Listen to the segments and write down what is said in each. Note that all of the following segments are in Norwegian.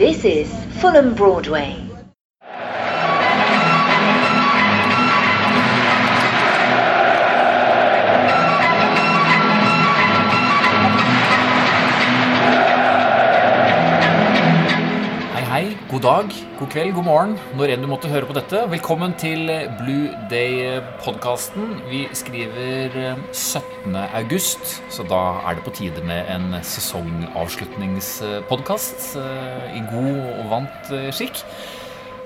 This is Fulham Broadway. God dag, god kveld, god morgen. Når enn du måtte høre på dette. Velkommen til Blue Day-podkasten. Vi skriver eh, 17. august, så da er det på tide med en sesongavslutningspodkast eh, i god og vant eh, skikk.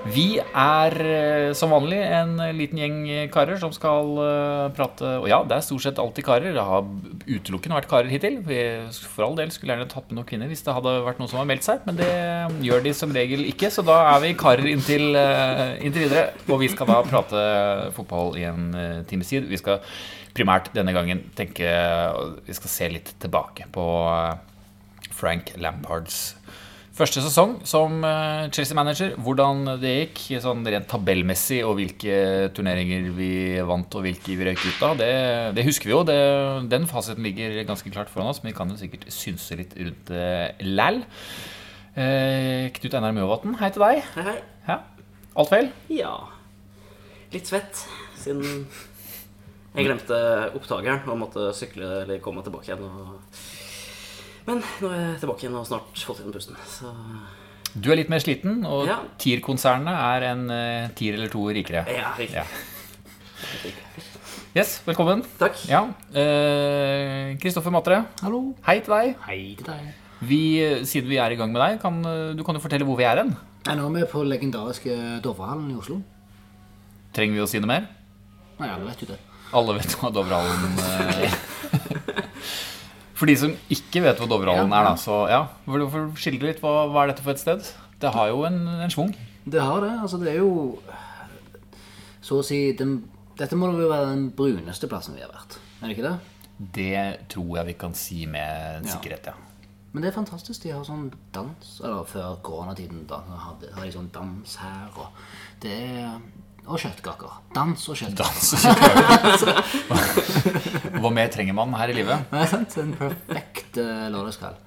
Vi er eh, som vanlig en liten gjeng karer som skal eh, prate Og ja, det er stort sett alltid karer. Det har utelukkende vært karer hittil. Vi, for all del skulle gjerne tatt med noen kvinner hvis det hadde vært noen som har meldt seg, men det gjør de som regel ikke. Så da er vi karer inntil, eh, inntil videre. Og vi skal da prate fotball i en times tid. Vi skal primært denne gangen tenke Vi skal se litt tilbake på Frank Lampards Første sesong som eh, Chelsea-manager, hvordan det gikk sånn rent tabellmessig, og hvilke turneringer vi vant og hvilke vi røyk ut av, det, det husker vi jo. Det, den fasiten ligger ganske klart foran oss, men vi kan jo sikkert synse litt rundt det læl. Eh, Knut Einar Mjåvatn, hei til deg. Hei, hei. Ja. Alt vel? Ja. Litt svett, siden jeg glemte opptakeren og måtte sykle eller komme tilbake igjen. Og... Men nå er jeg tilbake igjen og snart fått igjen pusten. Så Du er litt mer sliten, og Ja. TIR-konsernet er en uh, TIR eller to rikere. ja, riktig. Ja. Yes, velkommen. Takk. Ja. Kristoffer Matre, Hallo. hei til deg. Hei til deg. Vi, siden vi er i gang med deg, kan, du kan jo fortelle hvor vi er hen. Nå er vi på legendariske Dovrehallen i Oslo. Trenger vi å si noe mer? Nei, alle vet jo det. Alle vet hva Dovrehallen eh, For de som ikke vet hva Dovrehallen Ja. er, da, så ja, hvorfor skildre litt? Hva, hva er dette for et sted? Det har jo en, en schwung. Det har det. Altså, det er jo Så å si den, Dette må jo være den bruneste plassen vi har vært. Er det ikke det? Det tror jeg vi kan si med sikkerhet, ja. Men det er fantastisk. De har sånn dans Eller før koronatiden da, hadde, har de sånn dans her, og det er Og kjøttkaker. Dans og kjøttkaker. Hva mer trenger man her i livet? Det er sant. En perfekt uh, lørdagskveld.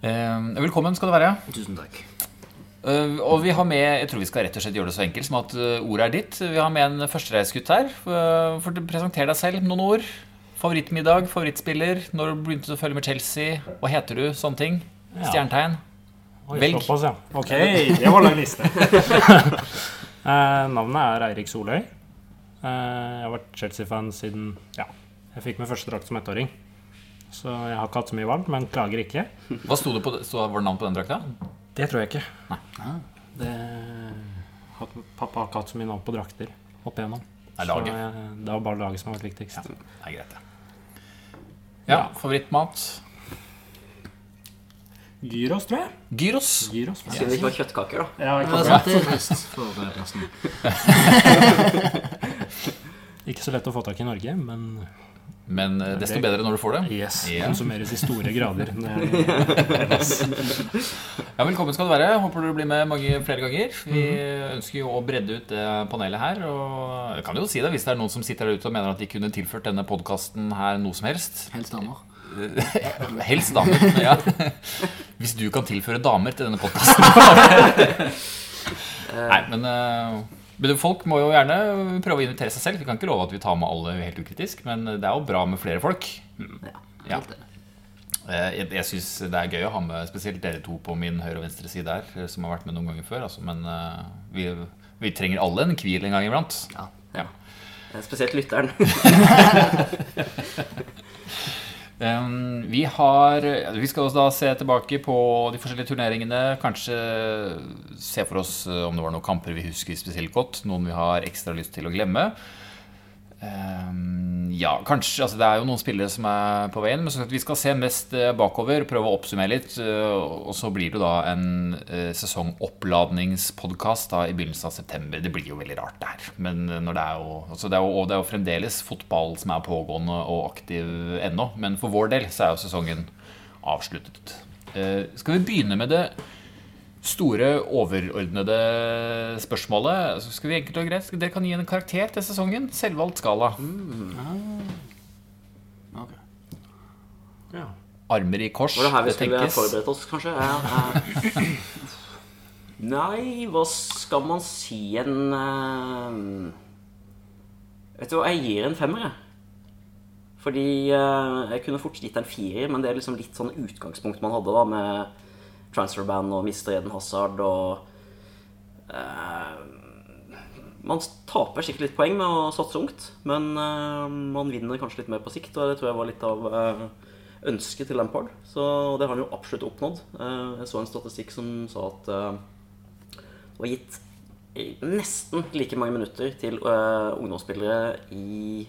Uh, velkommen skal du være. Tusen takk. Uh, og vi har med, jeg tror vi skal rett og slett gjøre det så enkelt som at ordet er ditt. Vi har med en førstereisgutt her. Uh, for Presenter deg selv noen ord. Favorittmiddag, favorittspiller, når du begynte å følge med Chelsea, hva heter du, sånne ting. Stjernetegn. Oi, Velg. Såpass, ja. Ok, det var lang liste. eh, navnet er Eirik Soløy. Eh, jeg har vært Chelsea-fan siden ja, jeg fikk min første drakt som ettåring. Så jeg har ikke hatt så mye valg, men klager ikke. Hva sto det på, sto, var det navn på den drakta? Det tror jeg ikke. Nei. Det, pappa har ikke hatt så mye navn på drakter opp igjennom. Det er laget. Så jeg, det var bare laget som har vært viktigst. Det er greit, ja. Ja, favorittmat? Gyros, tror jeg. Gyros. Gyros. Siden det ikke var kjøttkaker, da. Ja, Ja, ikke, ja, det er eh, plassen. ikke så lett å få tak i i Norge, men Men eh, desto bedre når du får det. yes, Yeah. konsumeres i store grader. Er, Ja, velkommen skal du være. Håper du blir med mange flere ganger. Vi Mhm. ønsker jo å bredde ut det panelet her. Og jeg kan jo si det hvis det er noen som sitter der ute og mener at de kunne tilført denne podkasten her noe som helst. Helst damer. Helst damer. Ja. Hvis du kan tilføre damer til denne podkasten. Nei, men, eh, men folk må jo gjerne prøve å invitere seg selv. Vi kan ikke love at vi tar med alle helt ukritisk, men det er jo bra med flere folk. Ja. Eh, Jeg, jeg syns det er gøy å ha med spesielt dere to på min høyre og venstre side her, eh, som har vært med noen ganger før. Altså, men vi, vi trenger alle en hvil en gang iblant. Ja. Ja. Spesielt lytteren. Vi har Vi skal også da se tilbake på de forskjellige turneringene. Kanskje se for oss eh, om det var noen kamper vi husker spesielt godt. Noen vi har ekstra lyst til å glemme. Um, ja, kanskje altså Det er jo noen spillere som er på veien. Men vi skal se mest eh, bakover, prøve å oppsummere litt. eh, Og så blir det da en uh, sesongoppladningspodkast i begynnelsen av september. Det blir jo veldig rart, det her. Men eh, det er jo altså det er jo, og det er jo fremdeles fotball som er pågående og aktiv ennå. Men for vår del så er jo sesongen avsluttet. Eh, skal vi begynne med det store, overordnede spørsmålet? Så skal vi enkelt og greit Dere kan gi en karakter til sesongen. Selvvalgt skala. Ok. ja. armer i kors. Var det her vi det skulle tenkes. forberedt oss, kanskje? Ja, ja. Nei, hva skal man si en uh, Vet du hva, jeg gir en femmer, jeg. Fordi uh, jeg kunne fort gitt en firer, men det er liksom litt sånn utgangspunkt man hadde da med transferband og mister Eden Hazard og eh, Man taper sikkert litt poeng med å satse ungt, men eh, man vinner kanskje litt mer på sikt, og det tror jeg var litt av eh, ønsket til Lampard. Så det har han jo absolutt oppnådd. Eh, jeg så en statistikk som sa at eh, det var gitt nesten like mange minutter til eh, ungdomsspillere i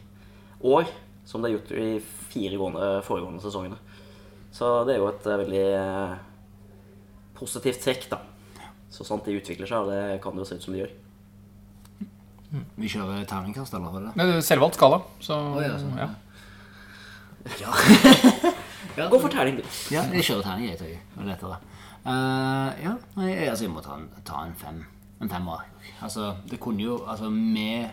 år som det er gjort i fire gående, foregående sesongene. Så det er jo et veldig positivt trekk, da. Så sant de utvikler seg, og det kan det jo se ut som de gjør. Vi kjører terningkast, eller? er det? Er Selvvalgt skala. Så oh, ja, sånn, ja. Ja, Gå for terning, du. Ja, jeg kjører terning, jeg. Det er lettere. Uh, ja, nei, altså, jeg må ta en, ta en fem. En femmer. Altså, det kunne jo Altså, med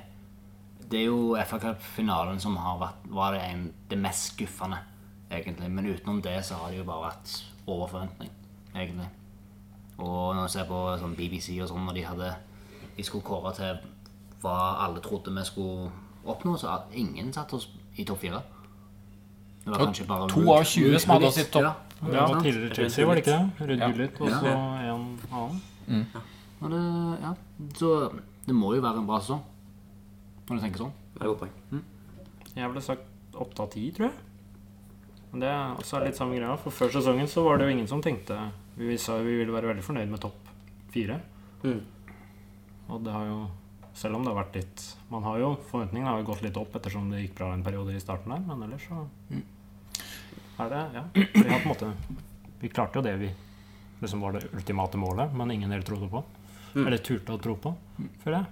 Det er jo FA Cup-finalen som har vært Var det en, det mest skuffende, egentlig. Men utenom det så har det jo bare vært over forventning, egentlig. Og når du ser på sånn BBC og sånn, når de hadde De skulle kåre til hva alle trodde vi skulle oppnå, så hadde ingen satt oss i topp fire. Det var kanskje bare to av 20 som hadde oss i topp. Ja, Det var tidligere Chelsea, var det ikke det? Ruud Gullit og så en annen. Og det, ja, så det må jo være en bra sesong, når du tenker sånn. Det er godt poeng. Jeg ville sagt åtte av ti, tror jeg. Men det er også litt samme greia. For før sesongen så var det jo ingen som tenkte Vi sa vi ville være veldig fornøyd med topp fire. Mm. Og det har jo Selv om det har vært litt Man har jo Forventningene har jo gått litt opp ettersom det gikk bra en periode i starten der, men ellers så er det Ja. Vi har på en måte Vi klarte jo det vi liksom var det ultimate målet, men ingen helt trodde på. Eller turte å tro på, føler jeg.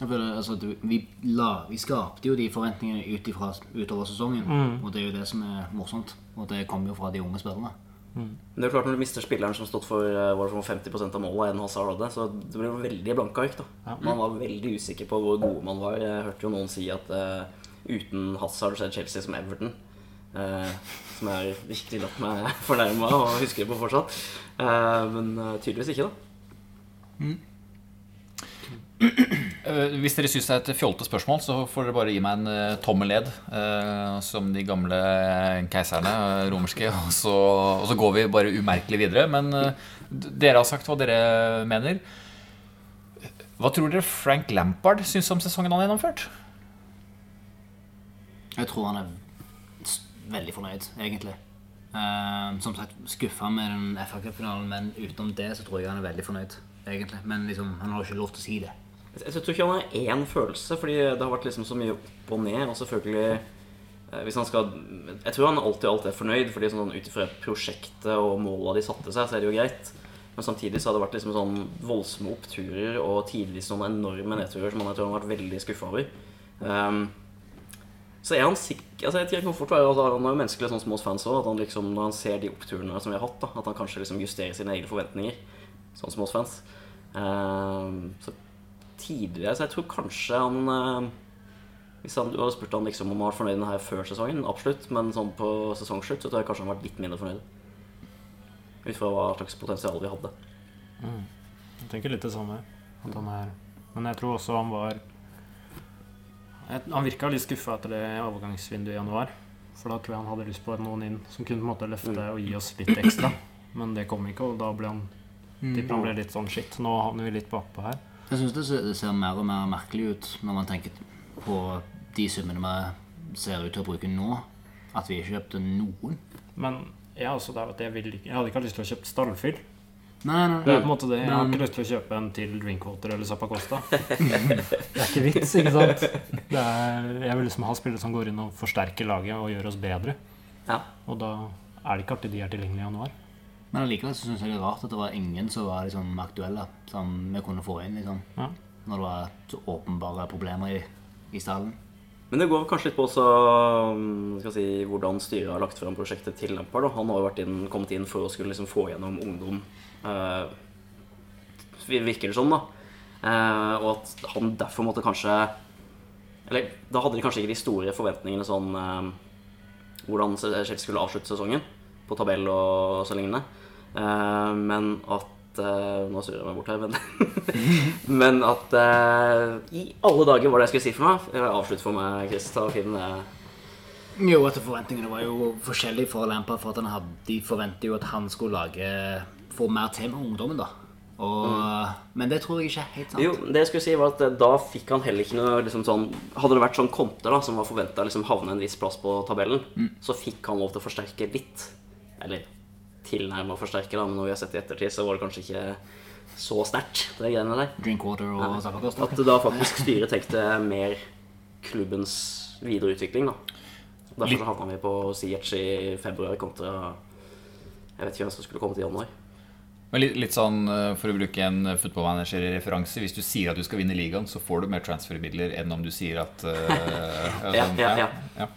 Jeg føler, altså, vi, la, vi skapte jo de forventningene ut ifra, utover sesongen, og det er jo det som er morsomt. Og det kommer jo fra de unge spillerne. Men det er klart Når du mister spilleren som stått for eh, var det for 50% av målet enn Hazard hadde, så det ble veldig blanke ark. da Man var veldig usikker på hvor gode man var. Jeg hørte jo noen si at uh, uten Hazard så er Chelsea som Everton. Uh, som jeg virkelig latt meg fornærma og husker på fortsatt. Uh, men tydeligvis ikke, da. Eh, Hvis dere syns det er et fjolte spørsmål, så får dere bare gi meg en tommeled tommel ned. eh, som de gamle keiserne, eh, romerske. Og så, og så går vi bare umerkelig videre. Men eh, dere har sagt hva dere mener. Hva tror dere Frank Lampard syns om sesongen han har gjennomført? Jeg tror han er veldig fornøyd, egentlig. Eh, som sagt, skuffa med den FA Cup-finalen, men utenom det så tror jeg han er veldig fornøyd, egentlig. Men liksom, han har ikke lov til å si det. Jeg, tror ikke han har én følelse, fordi det har vært liksom så mye opp og ned. Og selvfølgelig eh, hvis han skal Jeg tror han alltid alt er fornøyd, fordi sånn ut ifra prosjektet og måla de satte seg, så er det jo greit. Men samtidig så har det vært liksom sånn voldsomme oppturer og tidvis noen enorme nedturer som han jeg tror han har vært veldig skuffa over. Um, så er han sikker altså Jeg kan fort være altså, Han er jo menneskelig sånn som oss fans òg. At liksom, når han ser de oppturene som vi har hatt, da, at han kanskje liksom justerer sine egne forventninger. Sånn som oss fans. Um, så tidligere Så jeg tror kanskje han eh, Hvis han, Du hadde spurt han liksom om han var fornøyd med det her før sesongen, absolutt. Men sånn på sesongslutt så tror jeg kanskje han har vært litt mindre fornøyd. Ut fra hva slags potensial vi hadde. Jeg tenker litt det samme. At han er Men jeg tror også han var Han virka litt skuffa etter det overgangsvinduet i januar. For da tror jeg han hadde lyst på noen inn som kunne på en måte løfte og gi oss litt ekstra. Men det kom ikke, og da ble han de han ble litt sånn shit. Nå havner vi litt bakpå her. Jeg syns det, ser- mer og mer merkelig ut når man tenker på de summene vi ser ut til å bruke nå. At vi ikke kjøpte noen. Men jeg er også der at jeg, vil, jeg hadde ikke lyst til å kjøpe stallfyll. Nei, nei, Det er på en måte det. Jeg har ikke lyst til å kjøpe en til Drinkwater eller Zappacosta. Det er ikke vits, ikke sant? Det er, jeg vil liksom ha spillere som går inn og forsterker laget og gjør oss bedre. Ja. Og da er det ikke alltid de er tilgjengelige i januar. Men allikevel så syns jeg det er rart at det var ingen som var liksom aktuelle, som vi kunne få inn. liksom Ja. Når det var så åpenbare problemer i, i stallen. Men det går kanskje litt på også, skal si, hvordan styret har lagt frem prosjektet til Lampard. Han har jo vært inn, kommet inn for å skulle liksom få gjennom ungdom. eh, virker det som, da. Eh, og at han derfor måtte kanskje Eller da hadde de kanskje ikke de store forventningene sånn eh, hvordan Chelsea skulle avslutte sesongen på tabell og så lignende. Eh, men at eh, Nå surrer jeg meg bort her, men Men at eh, I alle dager var det jeg skulle si for meg. Avslutt for meg, Chris. Ta og finn det. Jo, at forventningene var jo forskjellige for Lampa. For at hadde, de forventer jo at han skulle lage få mer til med ungdommen, da. Og, Men det tror jeg ikke er helt sant. Jo, det jeg skulle si var at Da fikk han heller ikke noe liksom sånn Hadde det vært sånn Conte da som var forventa liksom, havne en viss plass på tabellen, så fikk han lov til å forsterke litt. Eller tilnærma forsterke, da, men når vi har sett i ettertid, så var det kanskje ikke så sterkt, det greiene der. Drinkwater og Zappacosta. At da faktisk styret tenkte mer klubbens videre utvikling, da. Derfor så havna vi på Ziyech i februar kontra Jeg vet ikke hvem som skulle komme til januar. Men litt, litt sånn, eh, For å bruke en fotballmanager-referanse Hvis du sier at du skal vinne ligaen, så får du mer transfermidler enn om du sier at uh, Ja, ja, ja. ja.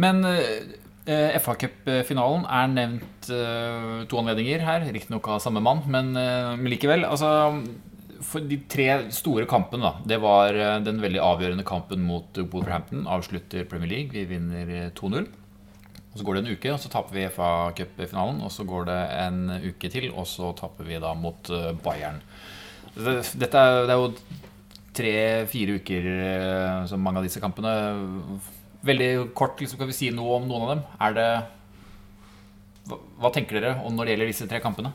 Men uh, FA Cup-finalen er nevnt eh, to anledninger her. Riktignok av samme mann, men, eh, men likevel. Altså, de tre store kampene, da. Det var eh, den veldig avgjørende kampen mot Wolverhampton. Avslutter Premier League. Vi vinner eh, 2-0. Og Så går det en uke, og så taper vi FA Cup-finalen. Og så går det en uke til, og så taper vi da mot eh, Bayern. Dette er, det er jo tre-fire uker, som mange av disse kampene. Veldig kort, liksom, kan vi si noe om noen av dem? Er det hva, hva tenker dere om når det gjelder disse tre kampene?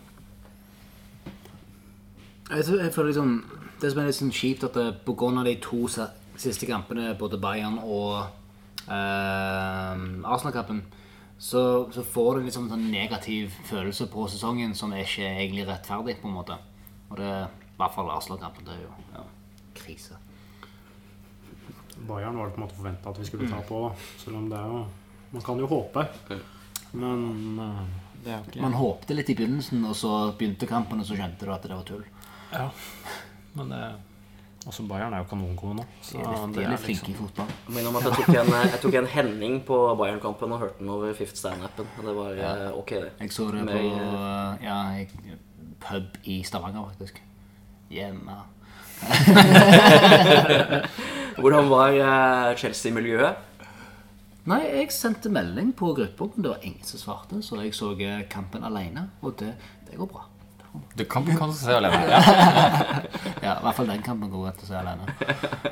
Jeg, føler liksom Det som er litt sånn kjipt, at på grunn av de to siste kampene, både Bayern og eh, Arsenal-kampen, så, så får du liksom sånn negativ følelse på sesongen som er ikke egentlig rettferdig, på en måte. Og det i hvert fall Arsenal-kampen. Det er jo ja, krise. Bayern var det på en måte forventa at vi skulle ta på, selv om det er jo Man kan jo håpe. Men eh, det er ikke Man håpte litt i begynnelsen, og så begynte kampen, og så skjønte du at det var tull. Ja. Men det Også Bayern er jo kanongode nå. Så De er litt, de er litt flinke liksom i fotball. Jeg minner om at jeg tok en, jeg tok en Henning på Bayern-kampen og hørte den over Fifth Stand-appen. Og det var ja. ok, det. Jeg så det på Med- eh, ja, jeg, pub i Stavanger, faktisk. Hjemme. Hvordan var eh, Chelsea-miljøet? Nei, jeg sendte melding på gruppa, men det var ingen som svarte. Så jeg så eh, kampen alene, og det, det går bra. Du kan, kan se alene. Ja. Ja, I hvert fall den kampen går rett å se alene.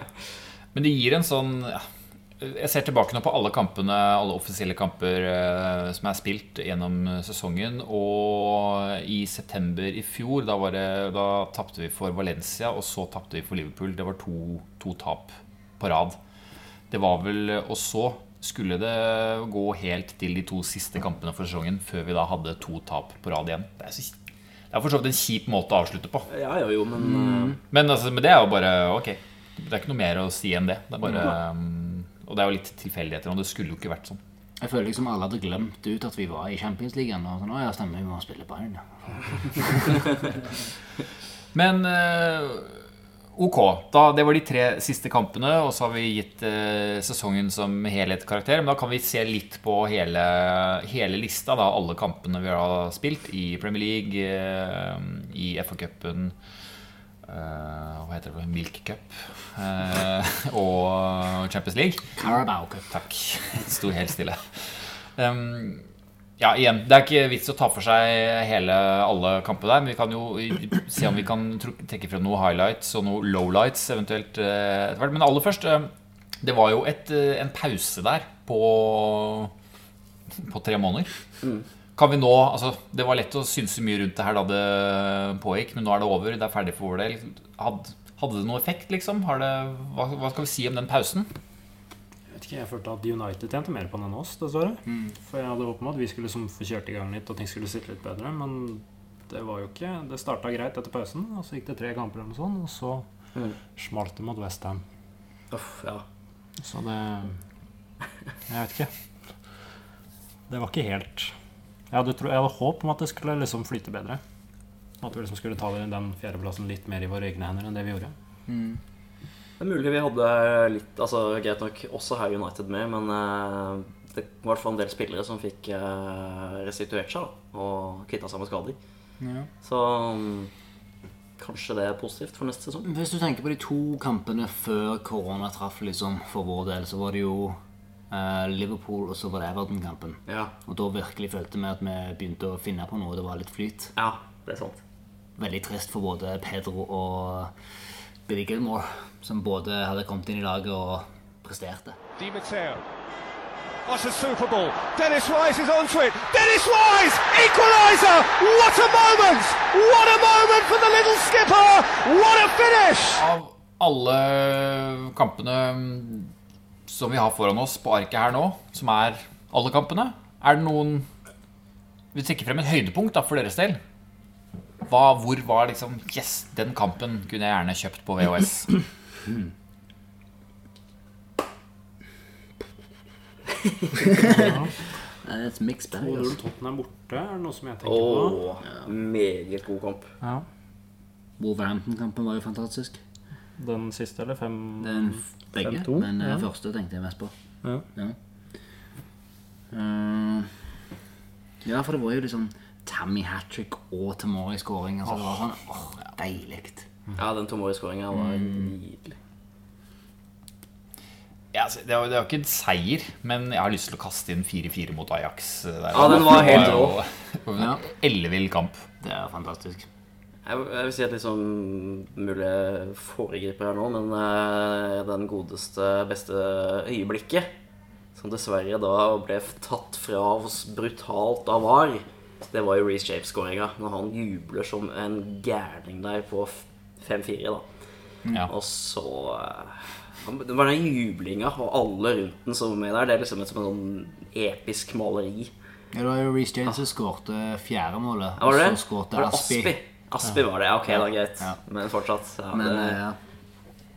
Men det gir en sånn ja, Jeg ser tilbake nå på alle kampene, alle offisielle kamper eh, som er spilt gjennom sesongen. Og i september i fjor, da, var det, da tapte vi for Valencia, og så tapte vi for Liverpool. Det var to, to tap på rad. Det var vel Og så skulle det gå helt til de to siste kampene for sesongen før vi da hadde to tap på rad igjen. Det er, så, det er for så vidt en kjip måte å avslutte på. Ja, ja, jo, men mm. Men, altså, men det er jo bare ok. Det er ikke noe mer å si enn det. det er bare, um, og det er jo litt tilfeldigheter. Og det skulle jo ikke vært sånn. Jeg føler liksom alle hadde glemt ut at vi var i Champions League. Og sånn, å ja, stemmer, vi må spille Bayern. ja. Men eh, ok. Da, det var de tre siste kampene, og så har vi gitt eh, sesongen som helhetskarakter. Men da kan vi se litt på hele, hele lista. Da, alle kampene vi har spilt i Premier League, eh, i FA-cupen eh, Hva heter det? Milk Cup. eh, og Champions League. Carabao Cup. Takk. Sto helt stille. Um, ja, igjen, Det er ikke vits å ta for seg hele, alle kampene der, men vi kan jo se om vi kan trekke frem noen highlights og noen lowlights eventuelt eh, etter hvert. Men aller først, eh, det var jo et, eh, en pause der på, på tre måneder. Kan vi nå, altså Det var lett å synse mye rundt det her da det pågikk, men nå er det over. Det er ferdig for vår del. Hadde, hadde det noe effekt, liksom? Har det, hva, hva skal vi si om den pausen? Ikke, jeg følte at United tjente mer på den enn oss, dessverre. For jeg hadde håpet med at vi skulle få kjørt i gang litt, og ting skulle sitte litt bedre. Men det var jo ikke Det starta greit etter pausen, og så gikk det tre kamper eller noe sånt, og så Mm. smalt det mot Westham. uff, ja. Så det Jeg vet ikke. Det var ikke helt Jeg hadde, tro, jeg hadde håp om at det skulle liksom flyte bedre. At vi liksom skulle ta den fjerdeplassen litt mer i våre egne hender enn det vi gjorde. Det er mulig vi hadde litt Altså Greit nok også her United med, men eh, det var i hvert fall en del spillere som fikk eh, restituert seg da, og kvitta seg med skader. Så mm, kanskje det er positivt for neste sesong. Hvis du tenker på de to kampene før korona traff liksom, for vår del, så var det jo eh, Liverpool, og så var det Everton-kampen. Ja. Og da virkelig følte vi at vi begynte å finne på noe. Det var litt flyt. ja, det er sant. Veldig trist for både Pedro og Billy Gilmore, som både hadde kommet inn i laget og presterte. Di Matteo. What a Super Bowl. Dennis Wise is onto it. Dennis Wise! Equaliser! What a moment! What a moment for the little skipper! What a finish! Av alle kampene som vi har foran oss på arket her nå, som er alle kampene, er det noen Vi trekker frem et høydepunkt da, for deres del. Hva, hvor var liksom Yes, den kampen kunne jeg gjerne kjøpt på VHS. Det er et mixed bag. 2-0 Altså. Tottenham borte er det noe som jeg tenker på. Ja. meget god kamp. Ja. Wolverhampton-kampen var jo fantastisk. Den siste, eller fem Den, begge, 5-2, men den ja. første tenkte jeg mest på. Ja. Ja. Uh, ja, for det var jo liksom Tammy Hattrick og Tomori-skåring. Altså, det var sånn åh, deilig. Ja, den Tomori-skåringa var nydelig. Ja, altså, det, var, det var ikke en seier, men jeg har lyst til å kaste inn 4-4 mot Ajax. eh, Der. Ja, den var helt rå. Ja. Ellevill kamp. Det er fantastisk. Jeg, jeg vil si at liksom mulig foregriper her nå, men eh, den godeste, beste øyeblikket, som dessverre da ble tatt fra oss brutalt av VAR, det var jo Reece James-skåringa. Når han jubler som en gærning der på 5-4, da. Ja. Og så eh, Det var den jublinga og alle rundt den som var med der. Det er liksom et en sånn episk maleri. Ja, det var jo Reece James som skårte fjerde målet, Ja, var det og så skårte Var det Aspi. Aspi? Aspi var det, ja. Ok, da greit. Ja. Men fortsatt. Ja, Men det, eh, ja.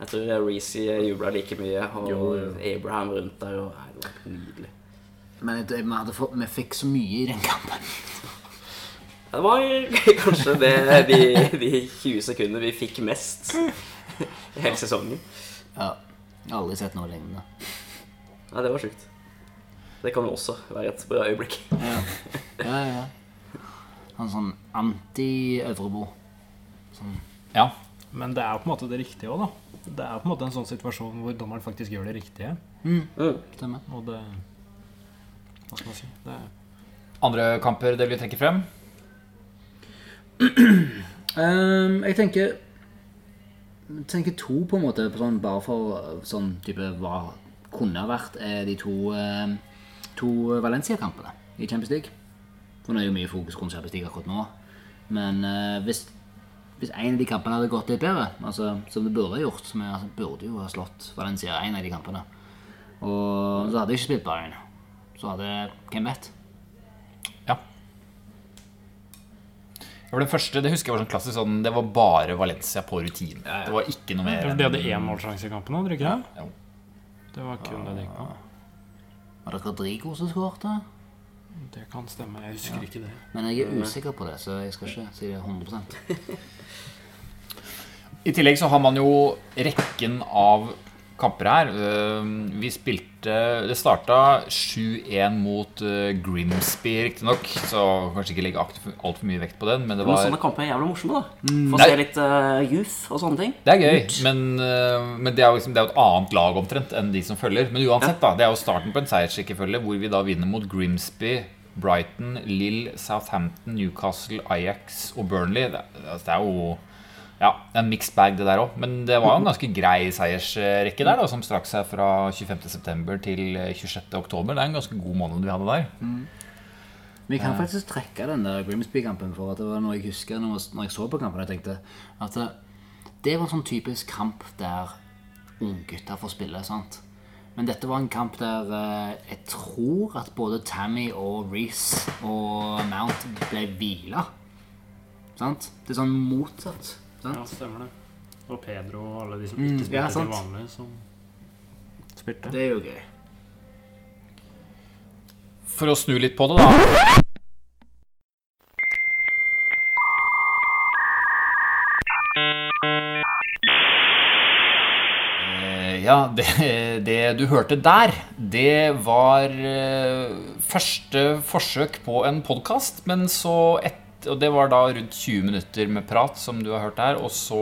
Jeg tror Reece jubla like mye, og Abraham rundt der. Og, nei, det var nydelig. Men vi, fått, vi fikk så mye i den kampen. Det var kanskje det de, de 20 sekundene vi fikk mest i hele sesongen. Ja. Jeg har aldri sett noe lignende. Nei, det var sjukt. Det kan jo også være et bra øyeblikk. Ja, ja, ja. Han sånn anti-Øvrebro. Ja. Men det er jo på en måte det riktige òg, da. Det er på en måte en sånn situasjon hvor dommeren faktisk gjør det riktige. Stemmer. Og det Hva skal man si? Det er Andre kamper dere vil trekke frem? Ehm, jeg tenker tenker to på en måte på sånn, Bare for sånn type hva kunne vært er de to, eh, to Valencia-kampene i Champions League. For nå er jo mye fokus rundt Champions League akkurat nå. Men eh, hvis, hvis en av de kampene hadde gått litt bedre, altså, som det burde ha gjort Så vi altså, burde jo ha slått Valencia en av de kampene. Og så hadde jeg ikke spilt Bayern. Så hadde Hvem vet? Det var den første, det husker jeg var sånn klassisk sånn, Det var bare Valencia på rutine. Det var ikke noe mer. De hadde én målsjanse i kampen, òg, de ikke det? Jo. Det var kun det de gikk på. Var det Rodrigo som skårte? Det kan stemme. Jeg husker ikke det. Men jeg er usikker på det, så jeg skal ikke si det 100% I tillegg så har man jo rekken av kamper her. Eh, Vi spilte Det starta 7-1 mot eh, Grimsby, riktignok. Så kanskje ikke legge altfor mye vekt på den, men det Men var sånne kamper er jævla morsomme, da. Få Nei. se litt uh, youth og sånne ting. Det er gøy, men, eh, men det er jo liksom, det er jo et annet lag omtrent enn de som følger. Men uansett, da, det er jo starten på en seiersrekkefølge hvor vi da vinner mot Grimsby, Brighton, Lill, Southampton, Newcastle, Ajax og Burnley. Det, altså, det er jo ja, en mixed bag, det der òg. Men det var jo en ganske grei seiersrekke der, da, som strakk seg fra 25.9. til 26.10. Det er en ganske god måned vi hadde der. Vi kan faktisk trekke den der Grimsby-kampen, for at det var noe jeg husker når jeg, så på kampen. Jeg tenkte at det, det var en sånn typisk kamp der unggutter får spille. sant? Men dette var en kamp der eh, jeg tror at både Tammy og Reece og Mount ble hvila. Sant? Det er sånn motsatt. Ja, Sant? stemmer det. Og Pedro og alle de som ikke spilte ja, til vanlig, som spilte. Det er jo gøy. For å snu litt på det, da. Eh, Ja, det, det du hørte der, det var eh, første forsøk på en podkast. Men så, et, og det var da rundt 20 minutter med prat, som du har hørt her. Og så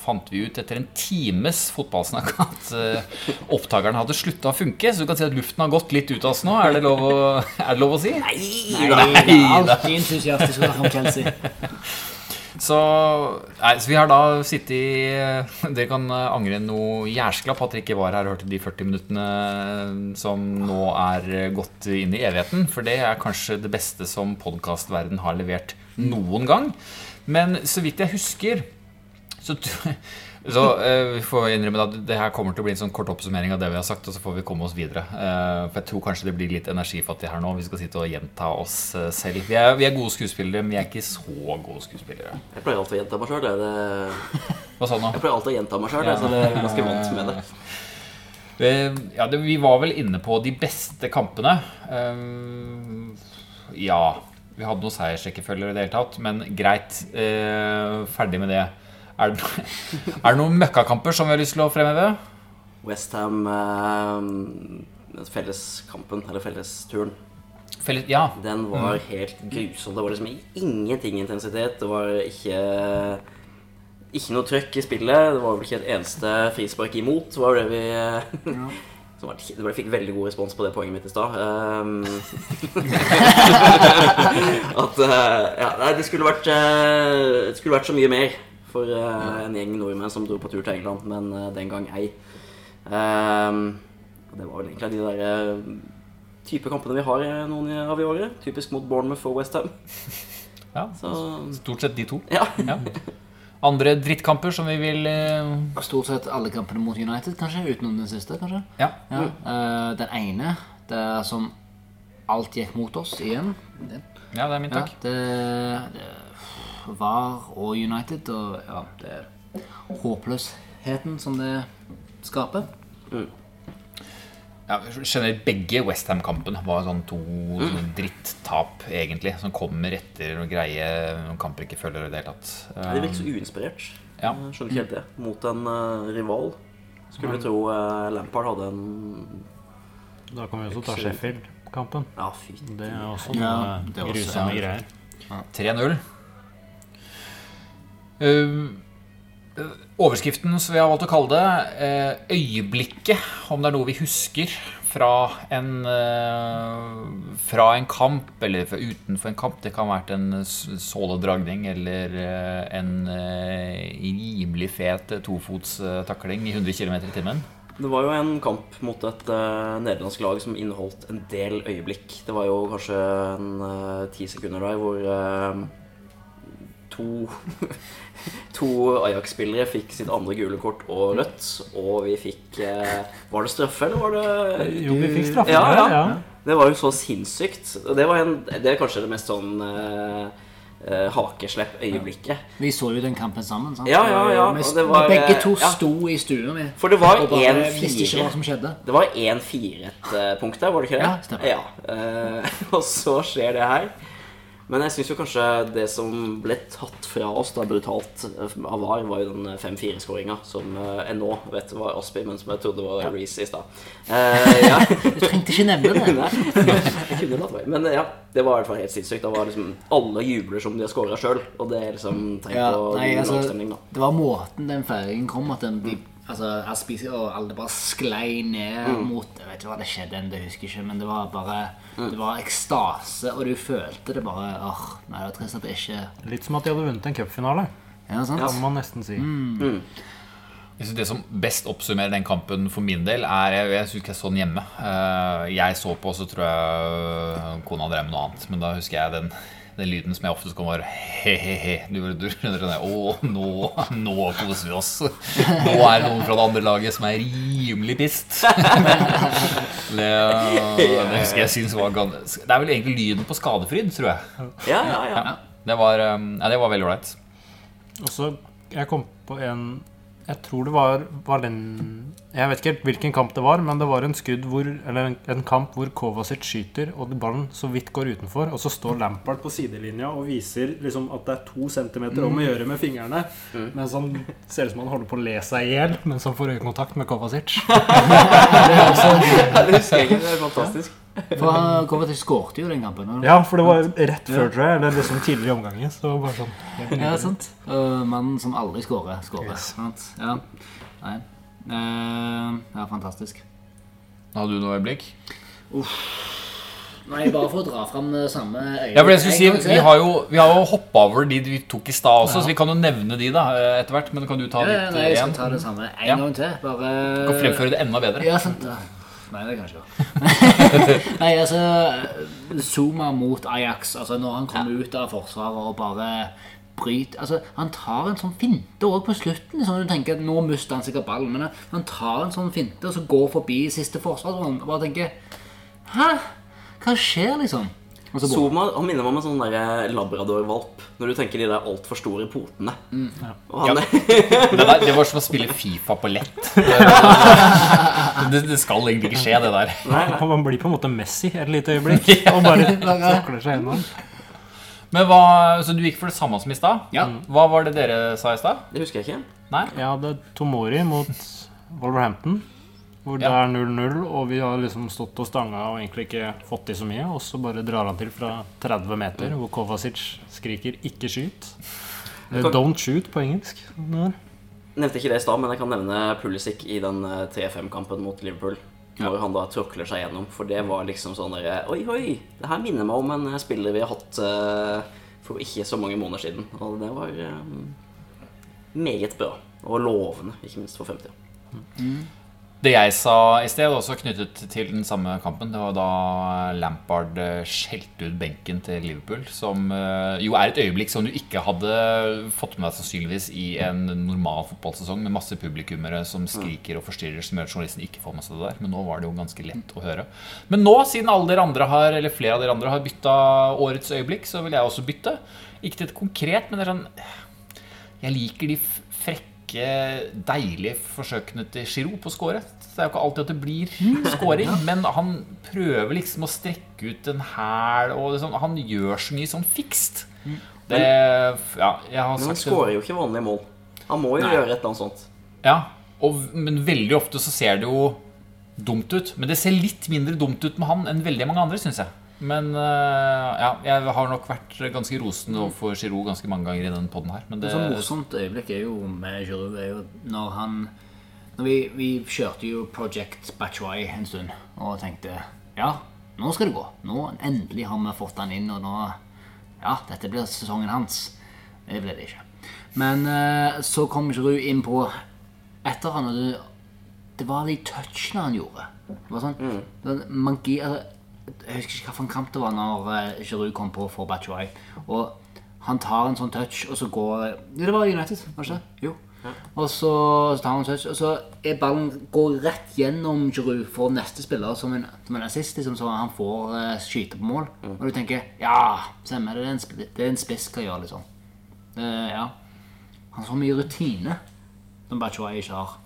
fant vi ut etter en times fotballsnakk at eh, opptakeren hadde slutta å funke. Så du kan si at luften har gått litt ut av oss nå. Er det lov å, er det lov å si? Nei, det er alltid entusiastisk å snakke om Chelsea. Så, nei, så vi har da sittet i Dere kan angre noe jærsklapp at dere ikke var her og hørte de 40 minuttene som nå er gått inn i evigheten. For det er kanskje det beste som podkastverden har levert noen gang. Men så vidt jeg husker så, så eh, vi får innrømme at det her kommer til å bli en sånn kort oppsummering av det vi har sagt, og så får vi komme oss videre. Eh, for jeg tror kanskje det blir litt energifattig her nå. Vi skal sitte og gjenta oss eh, selv. Vi er, vi er gode skuespillere, men vi er ikke så gode skuespillere. Jeg pleier alltid å gjenta meg sjøl. Hva sa du nå? Jeg pleier alltid å gjenta meg sjøl, så jeg er ganske vant med det. Eh, Ja, det, vi var vel inne på de beste kampene. Eh, ja Vi hadde noen seiersrekkefølger i det hele tatt, men greit. ferdig med det. Er det, er det noen møkkakamper som vi har lyst til å fremheve? Westham eh, Felleskampen, eller fellesturen, Felles, ja. den var helt grusom. Det var liksom ingenting intensitet. Det var ikke ikke noe trøkk i spillet. Det var vel ikke et eneste frispark imot. Var det vi ja. var, det fikk veldig god respons på det poenget mitt i stad. Um, at uh, Ja, det skulle vært uh, Det skulle vært så mye mer for eh, en gjeng nordmenn som dro på tur til England, men eh, den gang ei. Um, det var vel egentlig de der eh, type kampene vi har noen av i året. Typisk mot Bournemouth og Westham. ja. Så Stort sett de to. ja. Ja. Andre drittkamper som vi vil Stort sett alle kampene mot United, kanskje. Utenom den siste, kanskje. Ja. Ja. eh, den ene, det er som alt gikk mot oss igjen. Ja, det er min ja, takk. det, det var og United, og ja, det er håpløsheten som det skaper. Ja, generelt begge Westham-kampene var sånn to sånn drittap, egentlig. Som kommer etter noen greie noen kamper ikke følger i det hele tatt. Det virker så uinspirert. Ja. Skjønner ikke helt det. Mot en uh, rival. Skulle tro uh, Lampard hadde en Da kan vi også ta Sheffield-kampen. Ja, fy. Det er også Ja, noe det er også- grusomme ja. greier. 3-0. Uh, overskriften som vi har valgt å kalle det, eh, øyeblikket, om det er noe vi husker fra en, eh, fra en kamp, eller utenfor en kamp. Det kan ha vært en såledragning eller eh, en eh, rimelig fet tofotstakling i 100 km i timen. Det var jo en kamp mot et uh, nederlandsk lag som inneholdt en del øyeblikk. Det var jo kanskje en ti ti sekunder der hvor eh, to To Ajax-spillere fikk sitt andre gule kort og rødt, og vi fikk eh, Var det straffe, eller var det Jo, vi fikk straffe Ja, ja. ja. Det var jo så sinnssykt. Det, var en, det er kanskje det mest sånn eh, eh, hakeslepp-øyeblikket. Vi så jo den kampen sammen. sant? Ja, ja, ja, Vi, og det var, begge to ja. sto i stua mi For det var og bare 1-4. visste ikke hva som skjedde. Det var 1-4-et-punkt der, var det ikke det? Ja, stemmer. Ja, eh, og så skjer det her. Men jeg syns kanskje det som ble tatt fra oss da brutalt eh, av VAR, var jo den 5-4-skåringa som eh, jeg nå vet var Aspi, men som jeg trodde var Reece i stad. Eh, ja. Du trengte ikke nevne det. Nei, jeg kunne latt være. Men ja, det var i hvert fall helt sinnssykt. Da var liksom Alle jubler som de har scora sjøl, og det er liksom tegn Ja, på nei, altså, da. det var måten den feiringen kom at den, de, altså, jeg spiser, og alle bare sklei ned Mm. mot Jeg vet ikke hva det skjedde, det husker ikke, men det var bare Mm. Det var ekstase, og du følte det bare åh, Nei, det var trist at det ikke Litt som at de hadde vunnet en cupfinale, Ja, sant? kan man nesten si. Jeg synes Det som best oppsummerer den kampen for min del, er Jeg, jeg husker jeg så den hjemme. Eh, Jeg så på, så tror jeg kona drev med noe annet. Men da husker jeg den, den lyden som jeg oftest kom, være he-he-he. Du, du, skjønner det? Å, nå, nå koser vi oss. Nå er det noen fra det andre laget som er rimelig pissed. Det, det husker jeg syns var ganske Det er vel egentlig lyden på skadefryd, tror jeg. Ja, ja, ja. Ja, det var, eh, ja, det var veldig ålreit. Og så Jeg kom på en Jeg tror det var Valen... Jeg vet ikke helt hvilken kamp det var, men det var en skudd hvor Eller en, en kamp hvor Kovacic skyter, og ballen så vidt går utenfor, og så står Lampard på sidelinja og viser liksom at det er to centimeter om å gjøre med fingrene, mens han ser ut som han holder på å le seg i hjel mens han får øyekontakt med Kovacic. Det husker jeg ikke. Det er fantastisk. For han Kovacic skårte jo den kampen. Ja, for det var rett før, tror jeg. Eller liksom tidligere i omgangen. Så bare sånn Ja, sant. Uh, mannen som aldri skårer, skårer. Yes. Sant? Ja. Nei. Uh, ja, fantastisk. Har du noe øyeblikk? Nei, bare for å dra fram det samme øyet. Ja, for jeg skulle si, til. Vi har jo, vi har jo hoppa over de vi tok i stad også, så vi kan jo nevne de da eh, etter hvert. Men kan du ta Ja, ja, ditt nei, Ja, jeg skal igjen? ta det samme en Ja. gang til. Bare Du kan fremføre det enda bedre. Ja, sant. Ja. Nei, det kan jeg ikke. Nei, altså Zuma mot Ajax. Altså Når han kommer ut av forsvaret og bare bryter Altså, Han tar en sånn finte òg på slutten. Sånn du tenker at Nå mister han sikkert ballen, men han tar en sånn finte og så går forbi siste forsvarsmann og bare tenker Hæ? Hva skjer, liksom? Zuma han minner meg om en sånn der labradorvalp. Når du tenker de der altfor store potene. Mm, Og han, Det, der, det var som å spille Fifa på lett. Det, det skal egentlig ikke skje, det der. Man blir på en måte Messi et lite øyeblikk. Og bare tråkler seg gjennom. Men hva, Så du gikk for det samme som i stad? Ja. Hva var det dere sa i stad? det husker jeg ikke. Nei? Jeg hadde Tomori mot Wolverhampton. Hvor det Ja. er 0-0, og vi har liksom stått og stanga og egentlig ikke fått i så mye. Og så bare drar han til fra 30 meter, hvor Kovacic skriker 'ikke skyt'. Eh, Don't shoot på engelsk. Det Nevnte ikke det i stad, men jeg kan nevne Pulisic i den eh, 3-5-kampen mot Liverpool. Når han da tråkler seg gjennom. For det var liksom sånn derre Oi, oi! Det her minner meg om en eh, spiller vi har hatt uh, for ikke så mange måneder siden. Og det var um, meget bra. Og lovende, ikke minst for fremtida. Det jeg sa i sted, også knyttet til den samme kampen, det var da Lampard eh, skjelte ut benken til Liverpool. Som eh, jo er et øyeblikk som du ikke hadde fått med deg sannsynligvis i en normal fotballsesong med masse publikummere som skriker og forstyrrer, som gjør at journalisten ikke får med seg det der. Men nå var det jo ganske lett å høre. Men nå, siden alle dere andre har, eller flere av dere andre har bytta årets øyeblikk, så vil jeg også bytte. Ikke til et konkret, men det er sånn Jeg liker de frekke, deilige forsøkene til Giroud på å score. Det er jo ikke alltid at det blir scoring, men han prøver liksom å strekke ut en hæl, liksom, han gjør så mye sånn fikst. Det Ja, jeg har Men han skårer jo ikke vanlige mål. Han må jo Nei. gjøre et eller annet sånt. Ja, og, men veldig ofte så ser det jo dumt ut. Men det ser litt mindre dumt ut med han enn veldig mange andre, syns jeg. Men øh, ja, jeg har nok vært ganske rosende overfor Giroud ganske mange ganger i denne podden her. Men det, Et morsomt øyeblikk er jo med Giroud er jo når han når vi, vi kjørte jo Project Batchway en stund og tenkte ja, nå skal det gå. Nå endelig har vi fått han inn, og nå Ja, dette blir sesongen hans. Det ble det ikke. Men eh, så kom Giroud inn på etter han, og det, det var de touchene han gjorde. Det var sånn det var magi, altså, Jeg husker ikke hvilken kamp det var når eh, Giroud kom på for Bachuay. Og han tar en sånn touch, og så går det var United, var det ikke? Jo. Og så, så tar han en touch, og så er ballen går rett gjennom Giroud for neste spiller som en, som en assist, liksom, så han får uh, skyte på mål. Og du tenker Ja, stemmer det. Det er en, det er en spiss skal gjøre, liksom. Uh, ja. Han har så mye rutine som Bachuay ikke har.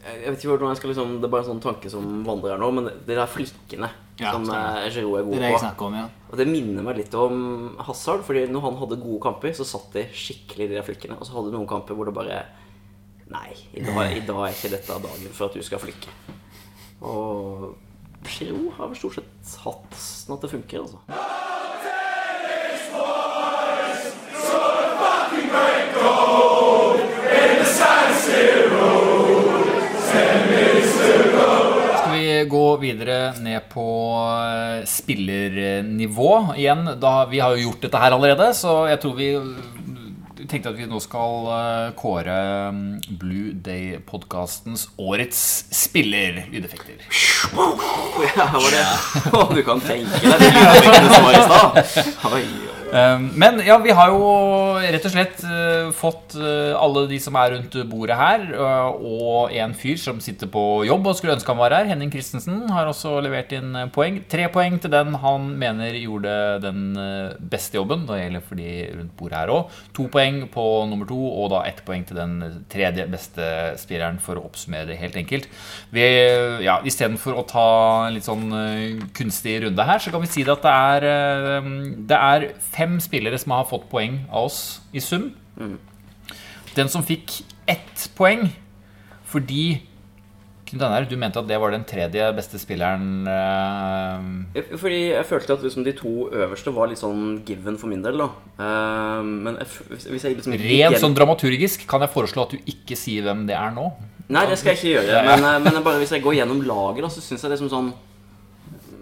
Jeg vet ikke hvordan jeg skal liksom Det er bare en sånn tanke som vandrer her nå, men de der flikkene Ja, som eh, Giroud er Det god er det jeg på om, ja. Og det minner meg litt om Hazard, fordi når han hadde gode kamper, så satt de skikkelig i de der flikkene. Og så hadde du noen kamper hvor det bare Nei, i dag, i dag er ikke dette dagen for at du skal flikke. Og Giroud har vel stort sett hatt sånn at det funker, altså. Gå videre ned på eh, spillernivå igjen? Da, vi har jo gjort dette her allerede, så jeg tror vi vi tenkte at vi nå skal eh, kåre mm, Blue Day-podkastens årets spiller. Lydeffekter. Ja, var det Å, du kan tenke deg de lydeffektene som var i stad. Um, Men ja, vi har jo rett og slett uh, fått uh, alle de som er rundt bordet her, uh, og en fyr som sitter på jobb og skulle ønske han var her. Henning Christensen har også levert inn poeng. Tre poeng til den han mener gjorde den beste jobben. Det gjelder for de rundt bordet her òg. To poeng på nummer to, og da ett poeng til den tredje beste spilleren, for å oppsummere det helt enkelt. Vi, ja, Istedenfor å ta en litt sånn kunstig runde her, så kan vi si at det er, det er fem spillere som har fått poeng av oss i sum. Den som fikk ett poeng fordi Knut Einar, du mente at det var den tredje beste spilleren uh... Fordi jeg følte at liksom de to øverste var litt sånn given for min del. da Uh, Men jeg, hvis hvis jeg liksom Rent sånn dramaturgisk kan jeg foreslå at du ikke sier hvem det er nå. Nei, det skal jeg ikke gjøre. Men, eh, men bare hvis jeg går gjennom laget, da, så syns jeg det som sånn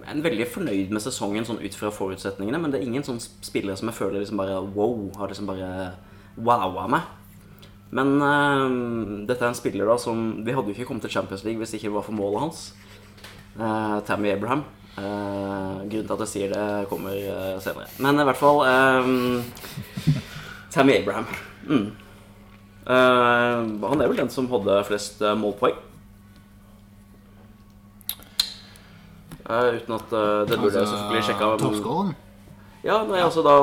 Er veldig fornøyd med sesongen sånn ut fra forutsetningene, men det er ingen sånn spillere som jeg føler liksom bare wow, har liksom bare wowa meg. Men uh, dette er en spiller da som Vi hadde jo ikke kommet til Champions League hvis det ikke var for målet hans. Uh, Tammy Abraham. Uh, grunnen til at jeg sier det, kommer eh, senere. Men i hvert fall eh, Tammy Abraham. Mm. Han er vel den som hadde flest målpoeng. Eh, uten at uh, Det burde jeg selvfølgelig sjekka. Toppskåren. Ja, nei, altså da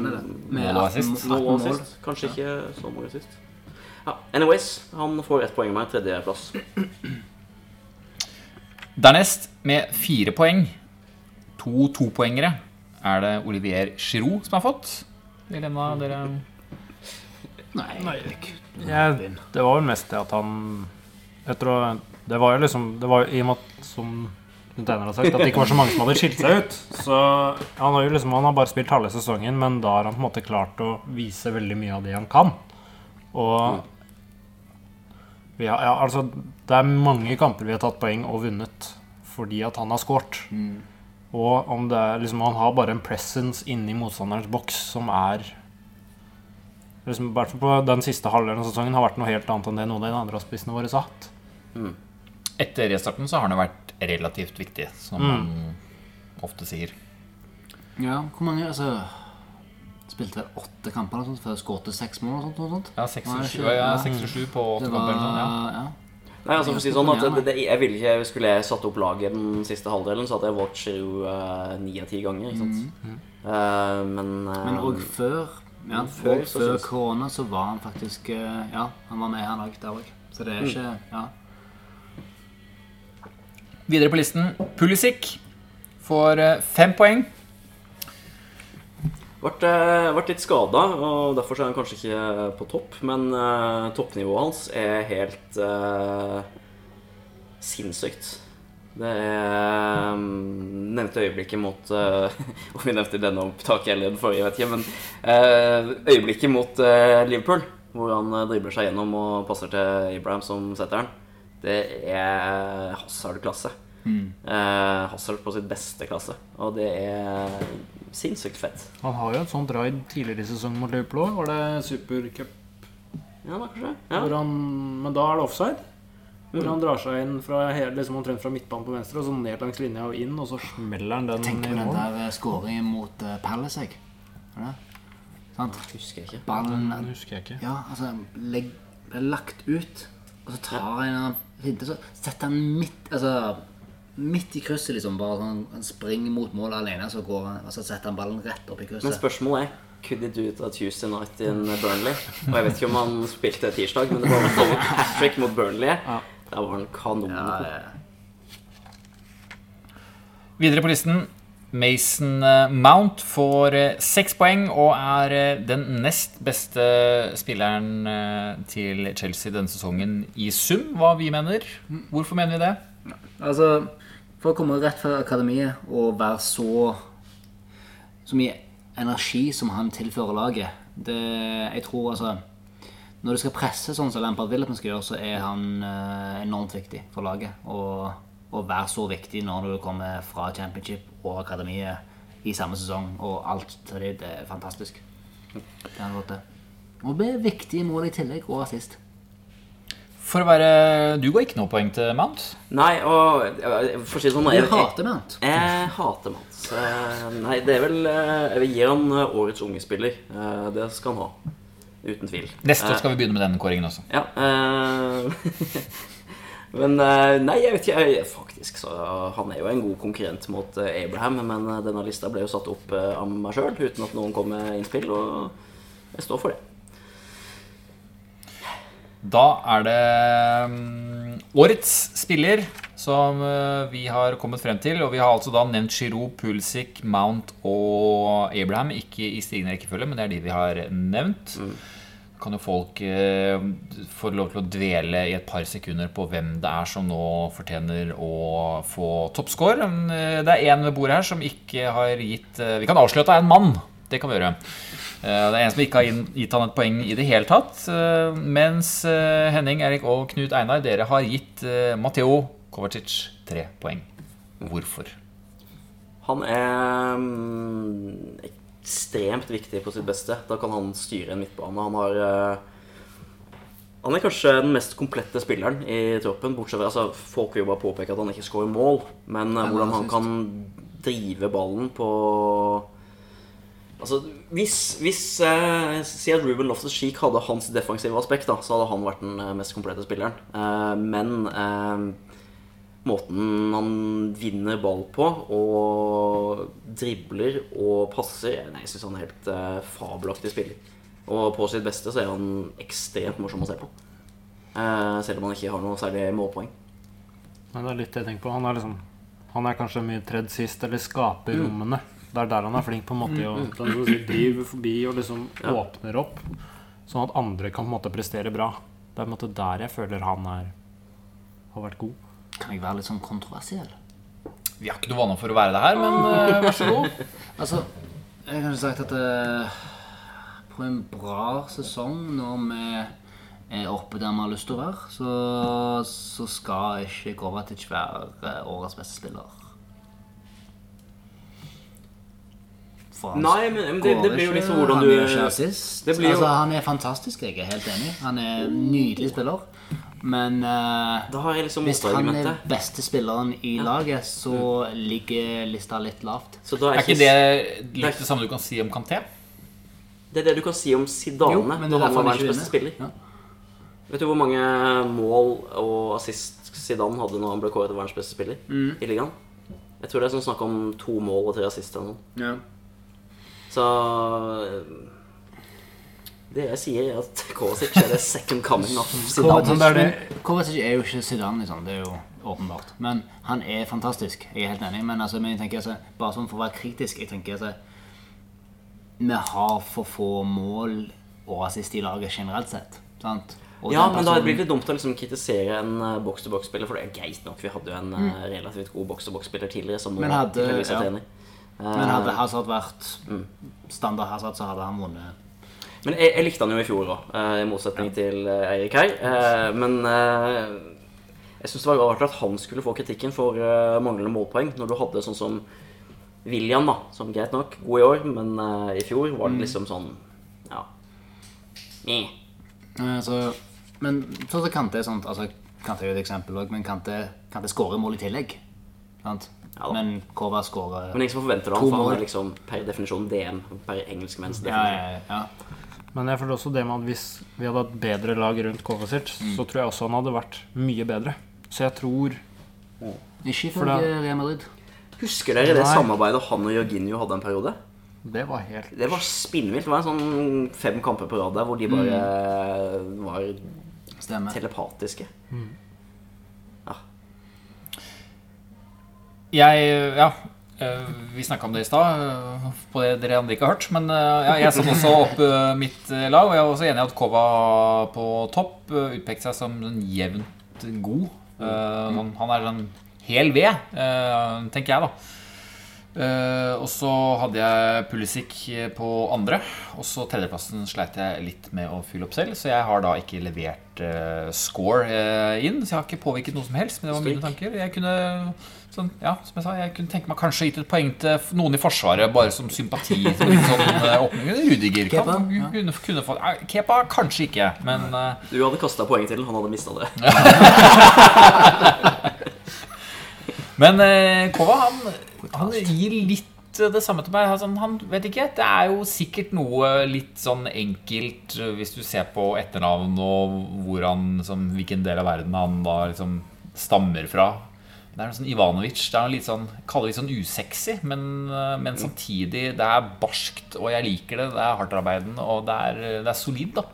Med Mål og assist. 18 Mål og Kanskje ikke så mange sist. Ja, anyways, han får ett poeng av meg. Tredjeplass. Dernest, med fire poeng, to topoengere, er det Olivier Giroud som har fått. Vil en av dere Nei, Jeg, det var vel mest det at han Etter å Det var jo liksom Det var jo i og med at, som Knut Einar har sagt, at det ikke var så mange som hadde skilt seg ut. Så han har jo liksom Han har bare spilt halve sesongen, men da har han på en måte klart å vise veldig mye av det han kan. Og ja, ja, altså, det er mange kamper vi har tatt poeng og vunnet fordi at han har scoret. Og om det er liksom Han har bare en presence inni motstanderens boks som er liksom, hvert fall på den siste halvdelen av sesongen har vært noe helt annet enn det noen av de andre spissene våre har hatt. Etter restarten så har han jo vært relativt viktig, som man ofte sier. Ja, hvor mange altså, Spilte vel åtte kamper eller sånt, før skåret seks mål? og sånt, og sånt. Ja, seks og sju ja, ja, på åtte kamper. sånn, ja. ja. Nei, altså for å si sånn at det, det, Jeg ville ikke Skulle jeg satt opp laget den siste halvdelen, så hadde jeg Giroud eh, ni av ti ganger. Ikke sant? Eh, men uh, Men òg før ja, før før korona så var han faktisk Ja, han var med her òg òg. Så det er ikke Ja. Videre på listen Pulisic får eh, fem poeng. Vært, eh, litt skada, og derfor er han kanskje ikke på topp. Men uh, toppnivået hans er helt uh, sinnssykt. Det er um, Nevnte øyeblikket mot uh, Og vi nevnte denne opptaket eller den forrige, vet ikke. Men uh, øyeblikket mot Liverpool, hvor han dribler seg gjennom og passer til Abraham som setter den, det er Hazard-klasse. Eh, Hazard på sitt beste klasse. Og det er sinnssykt fett. Han har jo et sånt raid tidligere i sesongen mot Liverpool òg. Var det supercup? Ja, da kanskje. Ja. Hvor han, men da er det offside. Hvor han drar seg inn fra hele, liksom omtrent fra midtbanen på venstre og så ned langs linja og inn, og så smeller han den Tenk på den der eh, skåringen mot uh, Palace, jeg. Er? Sant? Husker jeg ikke. Ballen Den husker jeg ikke. Ja, altså legg, lagt ut, og så tar en finte, så setter han midt Altså midt i krysset, liksom. Bare sånn, Han springer mot målet alene, så går han, og så setter han ballen rett opp i krysset. Men spørsmålet er Could he do it at Tuesday night in Burnley? Og jeg vet ikke om han spilte tirsdag, men det var en hat trick mot Burnley. Der var han kanon. Ja, ja. Videre på listen Mason eh, Mount får eh, seks poeng og er eh, den nest beste spilleren til Chelsea denne sesongen i sum, hva vi mener. Hvorfor mener vi det? Altså, for å komme rett fra akademiet og være så Så mye energi som han tilfører laget det, Jeg tror altså Når du skal presse sånn som Lampard vil at man skal gjøre, så er han enormt viktig for laget. Og, og være så viktig når du kommer fra championship og akademiet i samme sesong, og alt til det, det er fantastisk. Det har han fått til. Og det er viktige mål i tillegg, og assist. For å være Du ga ikke noe poeng til Mount. Nei, og for å si det sånn Jeg jeg, hater Mount. jeg hater Mats. Eh, Nei, det er vel eh, Jeg vil gi han eh, årets unge spiller. Eh, Det skal han ha. Uten tvil. Neste år skal vi begynne med den kåringen også. Ja. eh, men eh, nei, jeg vet ikke. Jeg, faktisk, så Han er jo en god konkurrent mot eh, Abraham, men eh, denne lista ble jo satt opp eh, av meg sjøl uten at noen kom med innspill, og jeg står for det. Da er det mm, årets spiller som eh, vi har kommet frem til. Og vi har altså da nevnt Giroud, Pulsic, Mount og Abraham. Ikke i stigende rekkefølge, men det er de vi har nevnt. Kan jo folk eh, få lov til å dvele i et par sekunder på hvem det er som nå fortjener å få toppscore. Eh, Det er en ved bordet her som ikke har gitt eh, Vi kan avsløre at det er en mann. Det kan vi gjøre. Eh, Det er en som ikke har gitt han et poeng i det hele tatt. Mens Henning, Erik og Knut Einar, dere har gitt Matteo Kovacic tre poeng. Hvorfor? Han er mm, ekstremt viktig på sitt beste. Da kan han styre en midtbane. Han har eh, Han er kanskje den mest komplette spilleren i troppen. Bortsett fra altså, Folk vil jo bare påpeke at han ikke scorer mål, men Nei, hvordan han kan drive ballen på Altså, Hvis, hvis eh, Si at Ruben Loftus-Cheek hadde hans defensive aspekt, da, så hadde han vært den eh, mest komplette spilleren. Eh, men eh, måten han vinner ball på, og dribler og passer Nei, Jeg syns han er helt eh, fabelaktig spiller. Og på sitt beste så er han ekstremt morsom å se på. Eh, selv om han ikke har noe særlig målpoeng. Men det er litt det jeg tenker på. Han er, liksom, han er kanskje mye tredd sist, eller skaper rommene. Det er der han er flink, på en måte, Mm, å sånn som drive forbi og liksom Ja. åpner opp, sånn at andre kan på en måte prestere bra. Det er på en måte der jeg føler han er, har vært god. Kan jeg være litt sånn kontroversiell? Vi har ikke noe vane for å være det her, men eh, vær så god. Altså, jeg kan jo sagt at eh, på en bra sesong, når vi er oppe der vi har lyst til å være, så, så skal ikke Kovacic være eh, årets beste spiller. For han Nei, men, men det, det blir jo litt sånn hvordan han du gjør ikke assist. Det blir jo- altså, han er fantastisk, jeg er helt enig. Han er en nydelig spiller. Men uh, Da har jeg liksom hvis han er beste spilleren i laget, så ligger lista litt lavt. Så da Er er ikke det litt det samme du kan si om Kanté? Det er det du kan si om Zidane Jo, men det når er han derfor var han ikke verdens beste spiller. Ja. Vet du hvor mange mål og assist Zidane hadde når han ble kåret til verdens beste spiller Mm. i ligaen? Jeg tror det er sånn snakk om to mål og tre assist eller noe. Ja. Så Det jeg sier, er at Kovacic er det second coming of Zidane. Kovacic er jo ikke Zidane, liksom. Det er jo åpenbart. Men han er fantastisk. Jeg er helt enig. Men, altså, men jeg tenker altså, bare sånn for å være kritisk Jeg tenker altså, Vi har for få mål og assist i laget generelt sett. Sant? Og Ja, men da blir det litt dumt å liksom kritisere en uh, box-to-box-spiller, for det er greit nok. Vi hadde jo en mm. relativt god box-to-box-spiller tidligere som Mm. Men hadde- ja. Men hadde Eh, Hazard vært standard Hazard, så hadde han vunnet. Men jeg, jeg likte han jo i fjor òg, i motsetning til eh, Eirik her. Eh, men eh, jeg syns det var rart at han skulle få kritikken for eh, manglende målpoeng, når du hadde sånn som William, da, som greit nok, god i år, men eh, i fjor var det liksom sånn Ja. Meh. Altså, men sånn som Kante er sånt altså, Kante er jo et eksempel også, men Kante, Kante skårer mål i tillegg. Sant? Ja men Kova skårer Men ingen som forventer det, han, for han er liksom per definisjon DM. Per engelskmenns ja, definisjon. ja, ja. Men jeg føler også det med at hvis vi hadde hatt bedre lag rundt Kovacic, så tror jeg også han hadde vært mye bedre. Så jeg tror Ikke ifølge Real Madrid. Husker dere det Nei. samarbeidet han og Jorginho hadde en periode? Det var helt Det var spinnvilt. Det var en sånn fem kamper på rad der hvor de bare var Stemmer. telepatiske. Jeg Ja. Eh, Vi snakka om det i stad, eh, på det dere andre ikke har hørt. Men eh, ja, jeg satte også opp mitt lag, og jeg er også enig i at Kova på topp utpekte seg som en jevnt god. Eh, sånn, han er en hel ved, tenker jeg, da. Og så hadde jeg Pulisic på andre. Og så tredjeplassen sleit jeg litt med å fylle opp selv, så jeg har da ikke levert score inn. Så jeg har ikke påvirket noe som helst, men det var mine tanker. Jeg kunne, sånn, ja, som jeg sa, jeg kunne tenke meg kanskje gitt et poeng til noen i Forsvaret, bare som sympati. Som litt sånn eh, åpning. Rudiger Kepa, kan, ja. kunne, kunne få Kepa kanskje ikke, men uh, Du hadde kasta poeng til, han hadde mista det. Men uh, Kova, han, han gir litt eh, det samme til meg. Altså, han vet ikke. Det er jo sikkert noe litt sånn enkelt eh, hvis du ser på etternavn og hvor han, sånn, hvilken del av verden han da liksom stammer fra. Det er noe sånn Ivanovic. Det er litt sånn, kaller det litt sånn usexy, men, eh, men samtidig det er barskt, og jeg liker det. Det er hardtarbeidende, og det er, det er solid, da.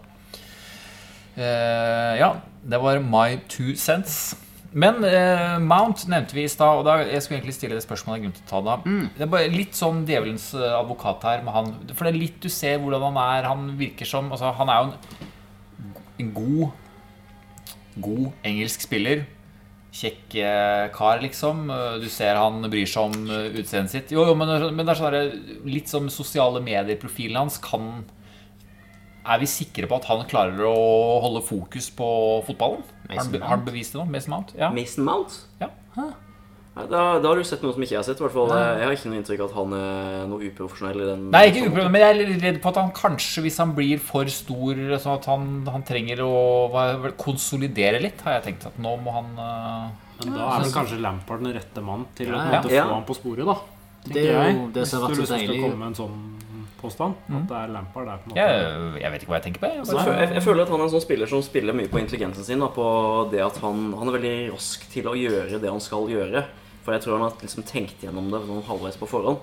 Uh, ja, det var my two cents. Men uh, Mount nevnte vi i stad, og da, jeg skulle egentlig stille det spørsmålet jeg glemte å ta da. Det er bare litt sånn djevelens eh, advokat her med han. For det er litt du ser hvordan han er. Han virker som altså, Han er jo en en god God engelsk spiller. Kjekk kar, liksom. Eh, Du ser han bryr seg om eh, utseendet sitt. Jo, jo, men, men det er sånn litt som sosiale medier-profilen hans kan Er vi sikre på at han klarer å holde fokus på fotballen? Har han, har han bevist det nå? Mason Mount? Ja. Mason Mount? Ja. Nei, Da, da har du sett noe som ikke jeg har sett. i hvert fall. Jeg har ikke noe inntrykk av at han er noe uprofesjonell. i den Nei, ikke uprofesjonell, men jeg er litt redd på at han kanskje, hvis han blir for stor, sånn at han, han trenger å konsolidere litt, har jeg tenkt. At nå må han eh, Men da er vel kanskje Lampard den rette mannen til å Ja, ja. få ham på sporet, da. Det er jo det som har vært så deilig. en sånn påstand. At det er Lampard der. på en måte jeg, jeg vet ikke hva jeg tenker på. Jeg. Jeg, jeg, jeg føler at han er en sånn spiller som spiller mye på intelligensen sin. Da, på det at han, han er veldig rask til å gjøre det han skal gjøre. For jeg tror han har liksom tenkt gjennom det sånn halvveis på forhånd.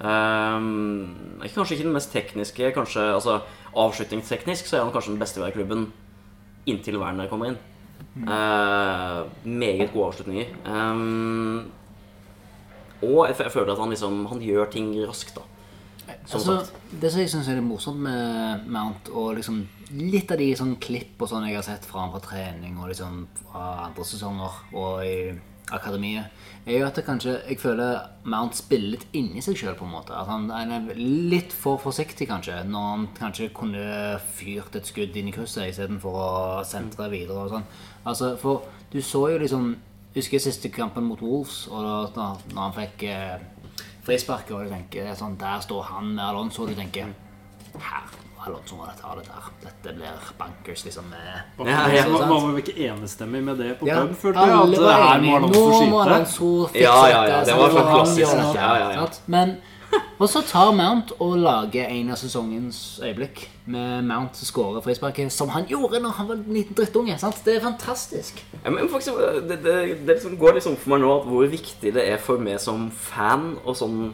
Um, kanskje ikke den mest tekniske, kanskje altså, avslutningsteknisk så er han kanskje den beste i hver klubben inntil Werner kommer inn. Uh, meget gode avslutninger. Um, og jeg, jeg føler at han liksom Han gjør ting raskt, da. Sånn Altså, det som jeg syns er litt morsomt med Mount, og liksom litt av de sånn klipp og sånn jeg har sett fra han fra trening og liksom fra andre sesonger og i akademiet, er jo at det kanskje Jeg føler Mount spiller litt inni seg sjøl. At han, er litt for forsiktig, kanskje, når han kanskje kunne fyrt et skudd inn i krysset istedenfor å sentre videre og sånn. Altså, for du så jo liksom Husker jeg siste kampen mot Wolves, og da, når han fikk eh, frisparket, og du tenker er sånn, der står han med Alonso, og du tenker her, Alonso må ta det der. Dette blir bankers, liksom. Med, Ja, ja. Man var vel ikke enestemmig med det på Ja, pub, følte jeg. At var her må Alonso Nå må han Alonso fikse Ja, ja, ja, det var sånn han klassisk. Ja, ja, ja. Men og så tar Mount og lager en av sesongens øyeblikk med Mount som skårer frisparket, som han gjorde når han var en liten drittunge. sant? Det er fantastisk. Ja, men faktisk, det, det, det liksom går liksom for meg nå at hvor viktig det er for meg som fan, og sånn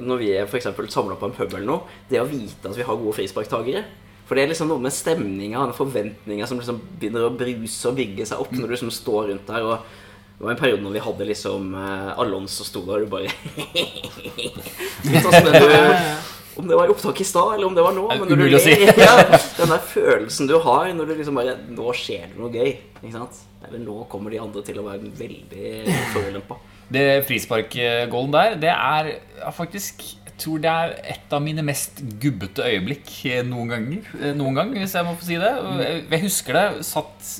når vi er for samla på en pub eller noe, det å vite at vi har gode frisparktagere. For det er liksom noe med stemninga og forventninga som liksom begynner å bruse og bygge seg opp når du liksom står rundt der. og det var en periode når vi hadde liksom eh, Alonso sto der og du bare Litt sånn som den du Om det var i opptak i stad, eller om det var nå. Men når du si. ja, den der følelsen du har når du liksom bare Nå skjer det noe gøy. Ikke sant? Eller nå kommer de andre til å være veldig forulempa. Det frisparkgålen der, det er ja, faktisk Jeg tror det er et av mine mest gubbete øyeblikk eh, noen ganger. eh, Noen gang, hvis jeg må få si det. Jeg husker det satt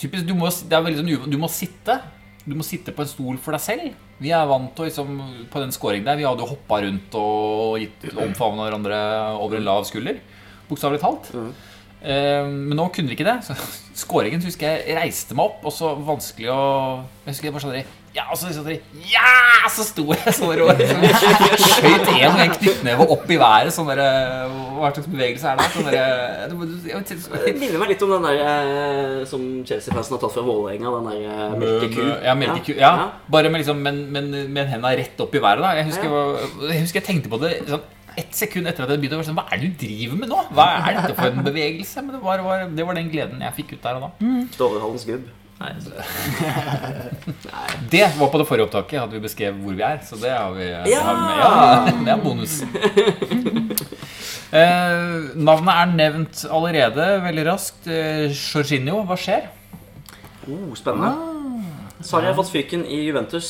Typisk, du må, det er veldig sånn Du må sitte. Du må sitte på en stol for deg selv. Vi er vant til liksom, på den scoringen der. Vi hadde jo hoppa rundt og gitt omfavna hverandre over en lav skulder. Bokstavelig talt. Eh, men nå kunne vi ikke det. Så Skåringen husker jeg reiste meg opp, og så vanskelig å Jeg husker jeg bare sånn Ja, og så liksom Ja! Så sto jeg sånn der og skjøt en og en knyttneve opp i været. Sånn der, Hva slags bevegelse er det? Sånn der, jeg vet Det minner meg litt om den der eh, som Chelsea-fansen har tatt fra Vålerenga. Den der eh, melkeku. Ja, melkeku. Ja, bare med, liksom, men, men men henda rett opp i været. da Jeg husker, hva- jeg, husker jeg tenkte på det sånn, ett sekund etter at jeg begynte. å være Sånn, Hva er det du driver med nå? Hva er dette for en bevegelse? Men det var, var, det var den gleden jeg fikk ut der og da. Dovrehalens gubb. Nei, Det var på det forrige opptaket. Hadde vi beskrevet hvor vi er. Så det har vi det Ja! har vi med. ja, det er bonus. Eh, navnet er nevnt allerede veldig raskt. Eh, Jorginho, hva skjer? oh, spennende. Sarri har fått fyken i Juventus,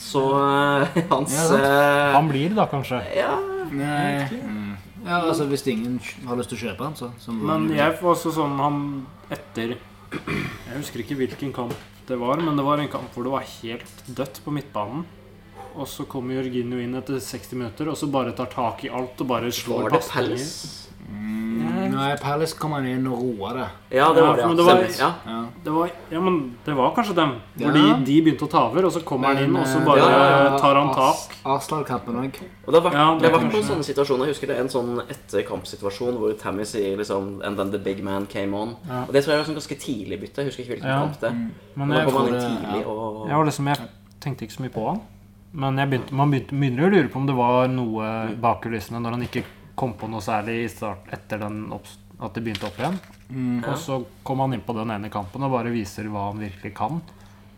så eh, hans Ja, eh, Han blir det da, kanskje. Ja, Nei. Mm. Ja, altså Hvis ingen har lyst til å kjøpe han, så, så Men jeg får også sånn han etter Jeg husker ikke hvilken kamp det var, men det var en kamp hvor det var helt dødt på midtbanen. Og så kommer Jorginho inn etter 60 minutter og så bare tar tak i alt og bare slår pasninger. Palace? Nei, Palace kom han inn og roa det. Ja, det var det. men Ja. det var- Ja. Det var, ja, men det var kanskje dem. Hvor Ja. de, de begynte å ta over, og så kommer han inn, og så bare Ja, ja, ja, tar han tak. Arsenal-kampen òg. Og det har vært, Ja, det det har vært noen sånne situasjoner. Jeg husker det er en sånn etterkampsituasjon hvor Tammy sier liksom And then the big man came on. Ja. Og det tror jeg var sånn ganske tidlig bytte. Jeg husker ikke hvilken Ja. kamp det Men Men da jeg, kom han inn tidlig ja. og jeg, var liksom, jeg tenkte ikke så mye på han. Men jeg begynte, man begynte, begynner å lure på om det var noe bak kulissene når han ikke kom på noe særlig i start etter den at det begynte opp igjen. Og så kom han inn på den ene kampen og bare viser hva han virkelig kan.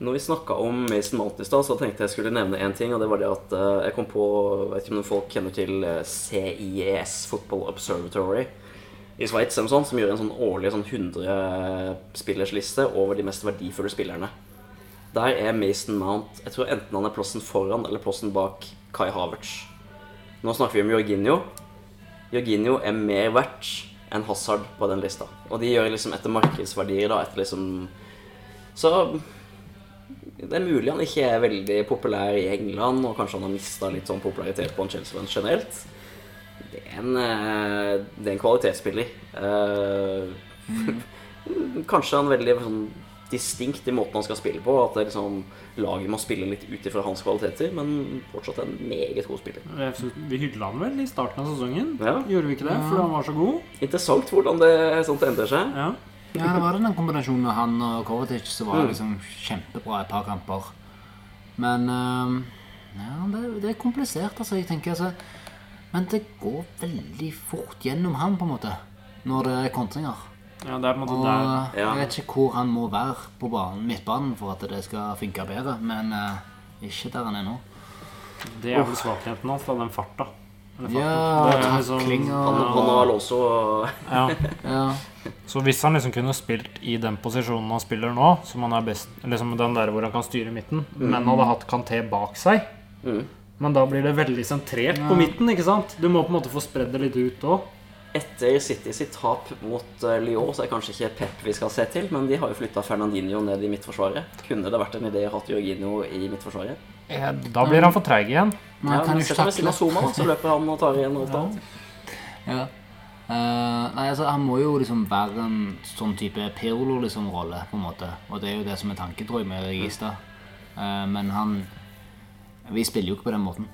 Når vi snakka om Mason Mount i stad, så tenkte jeg skulle nevne én ting. Og det var det at eh, jeg kom på Vet ikke om folk kjenner til eh, CIES, Football Observatory. i Sveits sånn, som gjør en sånn årlig sånn 100-spillersliste over de mest verdifulle spillerne. Der er Mason Mount Jeg tror enten han er plassen foran eller plassen bak Kai Havertz. Nå snakker vi om Jorginho. Jorginho er mer verdt enn Hazard på den lista. Og de gjør liksom etter markedsverdier, da, etter liksom Så det er mulig han ikke er veldig populær i England, og kanskje han har mista litt sånn popularitet på en Chelsea-venn generelt. Det er en, eh, det er en kvalitetsspiller. Eh, kanskje han veldig sånn distinkt i måten han skal spille på. At det liksom, laget må spille litt ut ifra hans kvaliteter, men fortsatt en meget god spiller. Vi hylla han vel i starten av sesongen? Ja. Gjorde vi ikke det? Fordi han var så god? Interessant hvordan det sånt endrer seg. Ja. Ja, det var den kombinasjonen med han og Kovacic som var liksom kjempebra et par kamper. Men øhm, ja, det, det er komplisert, altså. Jeg tenker altså Men det går veldig fort gjennom han, på en måte, når det er kontringer. Ja, det er på en måte Og der Ja. jeg vet ikke hvor han må være på banen, midtbanen for at det skal funke bedre, men uh, ikke der han er nå. Det er vel svakheten hans, da, den farta. Eller farten. Ja, Det er liksom- takling og han ja. ja. Så hvis han liksom kunne spilt i den posisjonen han spiller nå, som han er best Liksom den der hvor han kan styre midten, men hadde hatt Kanté bak seg Mm. Men da blir det veldig sentrert på midten, ikke sant? Du må på en måte få spredd det litt ut òg. Etter City sitt tap mot eh, Lyon, så er det kanskje ikke Pep vi skal se til, men de har jo flytta Fernandinho ned i midtforsvaret. Kunne det vært en idé å ha Jorginho i midtforsvaret? Da blir han for treig igjen. Men Ja, kan jo ham ved. Zuma, da, så løper han og tar igjen alt annet. Ja. Uh, nei, altså Han må jo liksom være en sånn type Pirlo-rolle, liksom, på en måte. Og det er jo det som er tanken, tror jeg, med Regista. Uh, men han Vi spiller jo ikke på den måten.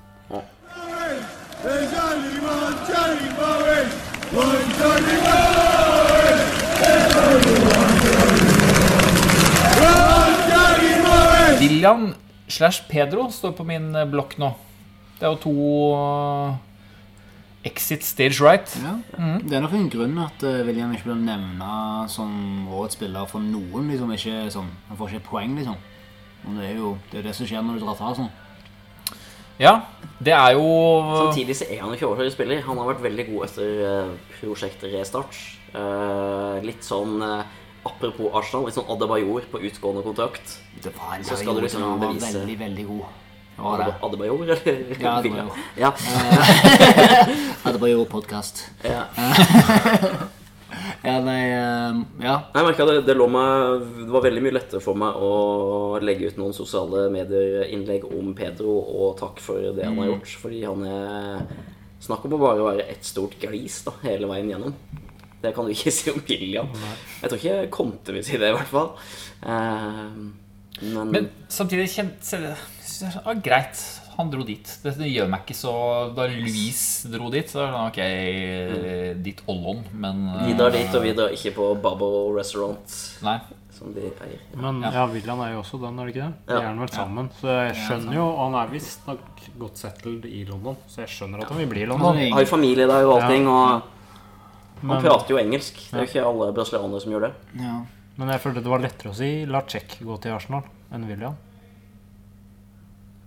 William slash Pedro står på min eh, blokk nå. Det er jo to eh, Exit stage right. Ja. Det er nok en grunn at William ikke blir nevna som årets spiller for noen. liksom ikke sånn, Han får ikke poeng, liksom. Og det er jo det, er det som skjer når du drar fra sånn. Ja, det er jo Samtidig så er han ikke overført spiller. Han har vært veldig god etter eh, prosjektet Restart. Eh, litt sånn eh, Apropos Arsenal, litt sånn Adebayor på utgående kontrakt. Det var en Så skal du liksom var bevise- veldig, veldig god. Var det. Adebayor, eller? Ja, Adebayor. Ja. Hadde bare gjort podkast. ja. Ja, nei eh, Ja. Jeg merket det, det meg Det var veldig mye lettere for meg å legge ut noen sosiale medier-innlegg om Pedro, og takk for det han har gjort. Fordi han er Snakk om å bare være ett stort glis da, hele veien gjennom. Det kan du ikke si om William. Jeg tror ikke jeg kom til å si det, i hvert fall. Eh, men, Men samtidig kjent, ja, Greit, han dro dit. Det, gjør meg ikke så Da Louise dro dit, så er det sånn, ok, ditt ollon, men eh, vi drar dit, og vi drar ikke på Bubble Restaurant, Nei. som de eier. Men Ja. William er jo også den, er det ikke det? De Ja. er han vel sammen. Så jeg skjønner jo Og han er visstnok godt settled i London, så jeg skjønner at han vil bli i London. Han Har jo familie der og allting, og han Men, prater jo engelsk. Det er jo ikke alle brasilianere som gjør det. ja. men jeg følte det var lettere å si la Czech gå til Arsenal enn William.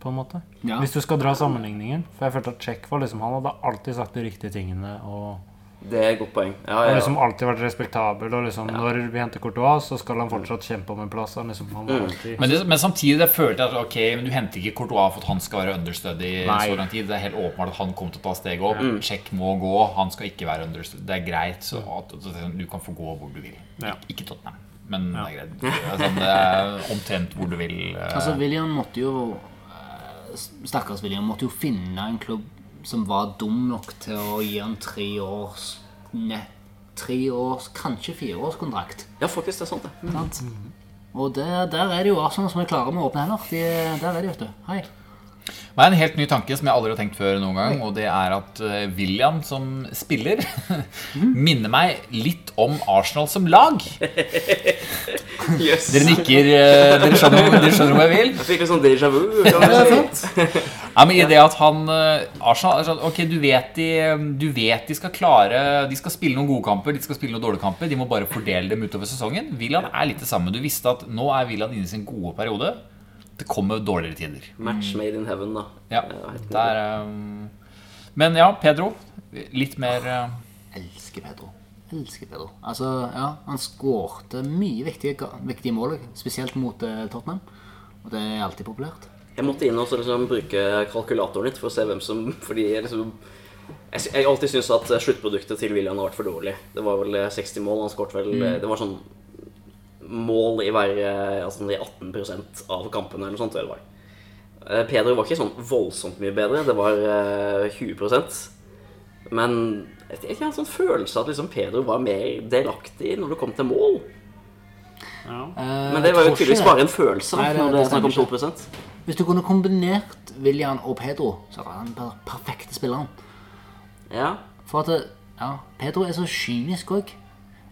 På en måte. Ja. Hvis du skal dra sammenligningen. For jeg følte at Check var liksom Han hadde alltid sagt de riktige tingene. Og Det er et godt poeng. Ja, ja, liksom alltid vært respektabel. Og liksom når vi henter Courtois, så skal han fortsatt kjempe om en plass. Han liksom, han var alltid Men, det, men samtidig det følte jeg at ok, men du henter ikke Courtois for at han skal være understudy i Nei. så lang tid. Det er helt åpenbart at han kommer til å ta steget opp. Sjekk må gå. Han skal ikke være understudy. Det er greit. Så at, at du kan få gå hvor du vil. Ja. Ik ikke Tottenham, men det er greit. Det er, sånn, det er omtrent hvor du vil. eh. Altså, William måtte jo Stakkars William måtte jo finne en klubb som var dum nok til å gi han tre års ne, Tre års, kanskje fireårskontrakt. ja, faktisk, det er sant, det. Mm. Og der, der er det jo Arsenal som er klare med å åpne hender. De, der er de, vet du. Hei. Det er en helt ny tanke som jeg aldri har tenkt før noen gang. Og det er at eh, William som spiller minner meg litt om Arsenal som lag. Yes. Dere nikker. eh, Dere skjønner, dere skjønner hvor jeg vil? Jeg fikk litt sånn déjà vu. Ja, men i det at han eh, Arsenal sånn, Ok, du vet, de, du vet de skal klare De skal spille noen gode kamper, de skal spille noen dårlige kamper. De må bare fordele dem utover sesongen. William er litt det samme. Du visste at nå er William inne i sin gode periode. Det kommer dårligere tider. Match made in heaven, da. Ja, der, helt det er, eh, Men ja, Pedro. Litt mer Jeg Elsker Pedro. elsker Pedro. Altså, ja, Han skårte mye viktige, viktige mål, spesielt mot eh, Tottenham. Og det er alltid populært. Jeg måtte inn og liksom bruke kalkulatoren litt for å se hvem som Fordi jeg liksom Jeg, jeg alltid syns at sluttproduktet til William har vært for dårlig. Det var vel eh, 60 mål. Han skåret vel mm. Det var sånn mål i hver eh, Altså i 18% av kampene eller noe sånt. Eller var. Eh, Pedro var ikke sånn voldsomt mye bedre. Det var eh, 20% Men jeg vet ikke, har en sånn følelse at liksom Pedro var mer delaktig når det kom til mål. Ja. Men det var jo tydeligvis bare en følelse Nei, det- når det det er snakk om stemmer 2 Hvis du kunne kombinert William og Pedro, så var han den perfekte spilleren. Ja. For at ja, Pedro er så kynisk òg.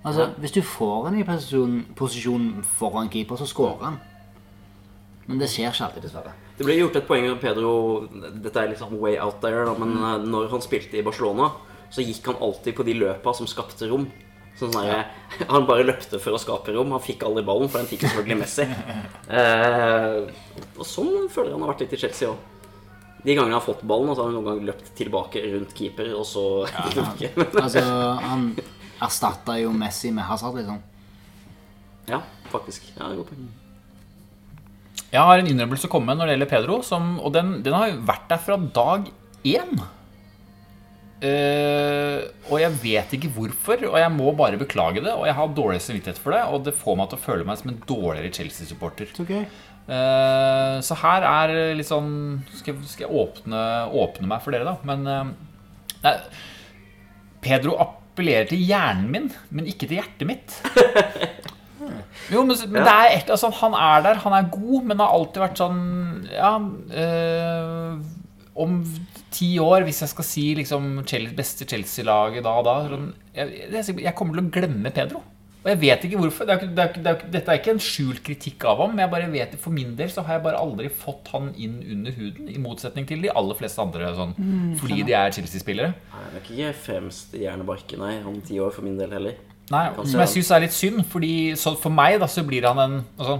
Altså, Ja. Hvis du får han i posisjon, posisjon foran keeper, så skårer han. Men det skjer ikke alltid, dessverre. Det ble gjort et poeng av Pedro Dette er litt sånn way out there, da, men mm. når han spilte i Barcelona, så gikk han alltid på de løpa som skapte rom. Sånn sånn der, Han bare løpte for å skape rom. Han fikk aldri ballen, for den fikk selvfølgelig Messi. Eh, og sånn føler jeg han har vært litt i Chelsea òg. De gangene han har fått ballen, så har han noen gang løpt tilbake rundt keeper, og så Ja, Altså, Han erstatta jo Messi med Hazard, liksom. Ja, faktisk. Ja, det går på. Jeg har en innrømmelse å komme med når det gjelder Pedro, som, og den, den har jo vært der fra dag én. Uh, og jeg vet ikke hvorfor, og jeg må bare beklage det. Og jeg har dårlig samvittighet for det, og det får meg til å føle meg som en dårligere Chelsea-supporter. Eh, så her er litt sånn Skal, jeg- skal jeg åpne, åpne meg for dere, da? Men uh, nei, Pedro appellerer til hjernen min, men ikke til hjertet mitt. Jo, men, men det er et, altså, han er der, han er god, men har alltid vært sånn Ja øh, Om ti år, hvis jeg skal si liksom beste Chelsea-laget da og da jeg, jeg kommer til å glemme Pedro. Og jeg vet ikke hvorfor. Det er, det er, det er, dette er ikke en skjult kritikk av ham, men jeg bare vet for min del så har jeg bare aldri fått han inn under huden, i motsetning til de aller fleste andre, sånn, fordi de er Chelsea-spillere. Nei, Det er ikke fremst i hjernebarken nei, om ti år for min del heller. Nei, Som jeg syns er litt synd, fordi så for meg da så blir han en altså,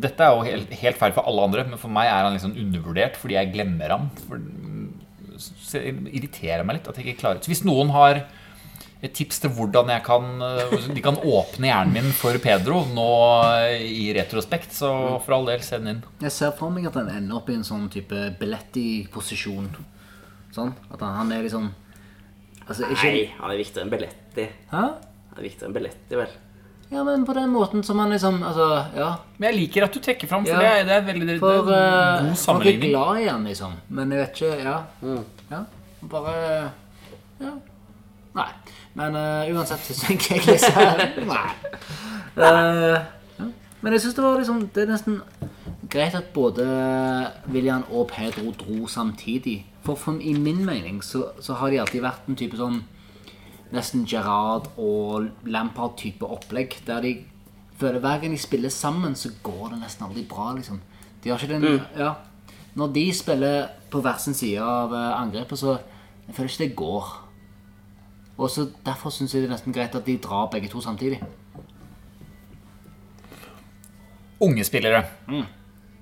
Dette er jo helt, helt feil for alle andre, men for meg er han sånn undervurdert fordi jeg glemmer ham. For, irriterer meg litt at jeg ikke klarer Så hvis noen har et tips til hvordan jeg kan øh, de kan åpne hjernen min for Pedro nå øh, i retrospekt, så for all del, send inn. Jeg ser for meg at han ender opp i en sånn type Belletti-posisjon. Sånn? At han, han er liksom Altså, ikke Nei, han er viktigere enn Belletti. Hæ? Han er viktigere enn Belletti, vel. Ja, men på den måten som han liksom Altså, ja. Men jeg liker at du trekker fram, for Ja. det, er, det er veldig det For er uh, en god folk er sammenligning. glad i han, liksom. Men jeg vet ikke Ja. ja. Bare Ja. Nei. Men uh, uansett så tenker jeg liksom Nei. Uh, ja. Men jeg syns det var liksom Det er nesten greit at både William og Pedro dro samtidig. For, for i min mening så, så har de alltid vært en type sånn nesten Gerard og Lampard-type opplegg. Der de føler hver gang de spiller sammen, så går det nesten aldri bra. liksom. De har ikke den, ja, Når de spiller på hver sin side av eh, angrepet, så jeg føler ikke det går. Og så Derfor syns jeg det er nesten greit at de drar begge to samtidig. Unge spillere.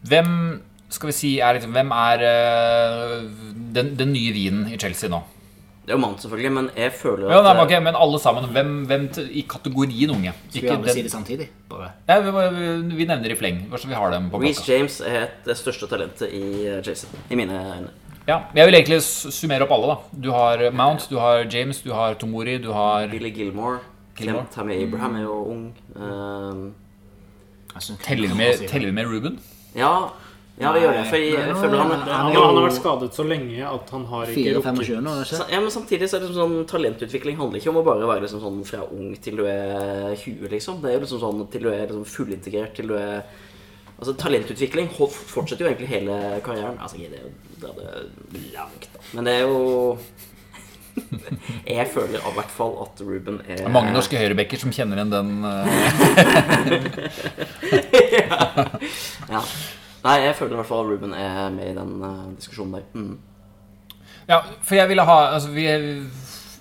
Hvem skal vi si er, liksom- hvem er øh, den, den nye vinen i Chelsea nå? Det er jo mann, selvfølgelig, men jeg føler Ja, at nei, okay, men alle sammen. Hvem, hvem til, i kategorien unge? Skal vi Ikke alle si det samtidig? Bare. ja, vi, vi, vi nevner i fleng, bare vi har dem på Reece. James er det største talentet i eh, Chelsea. I mine øyne. Ja, jeg vil egentlig summere opp alle. da Du har Mount, du har James, du har Tomori, du har Billy Gilmore. Gilmore. Tammy Abraham er jo ung. Ehm, Teller vi med, teller vi med Ruben? ja, ja, det gjør det. For jeg, jeg føler han, Han, han, han, har vært skadet så lenge at han har ikke 24 rukket? Ja, men samtidig så er det liksom sånn Talentutvikling handler ikke om å bare være liksom sånn fra ung til du er 20, liksom. Det er jo liksom sånn til du er liksom fullintegrert, til du er Altså, talentutvikling fortsetter jo egentlig hele karrieren. Altså, det er jo dra det langt, da. Men det er jo Jeg føler i hvert fall at Ruben er Det er mange norske høyrebekker som kjenner igjen den. ja. Ja. Nei, jeg føler i hvert fall at Ruben er med i den eh, diskusjonen der. Mm. Ja, for jeg ville ha altså, vi,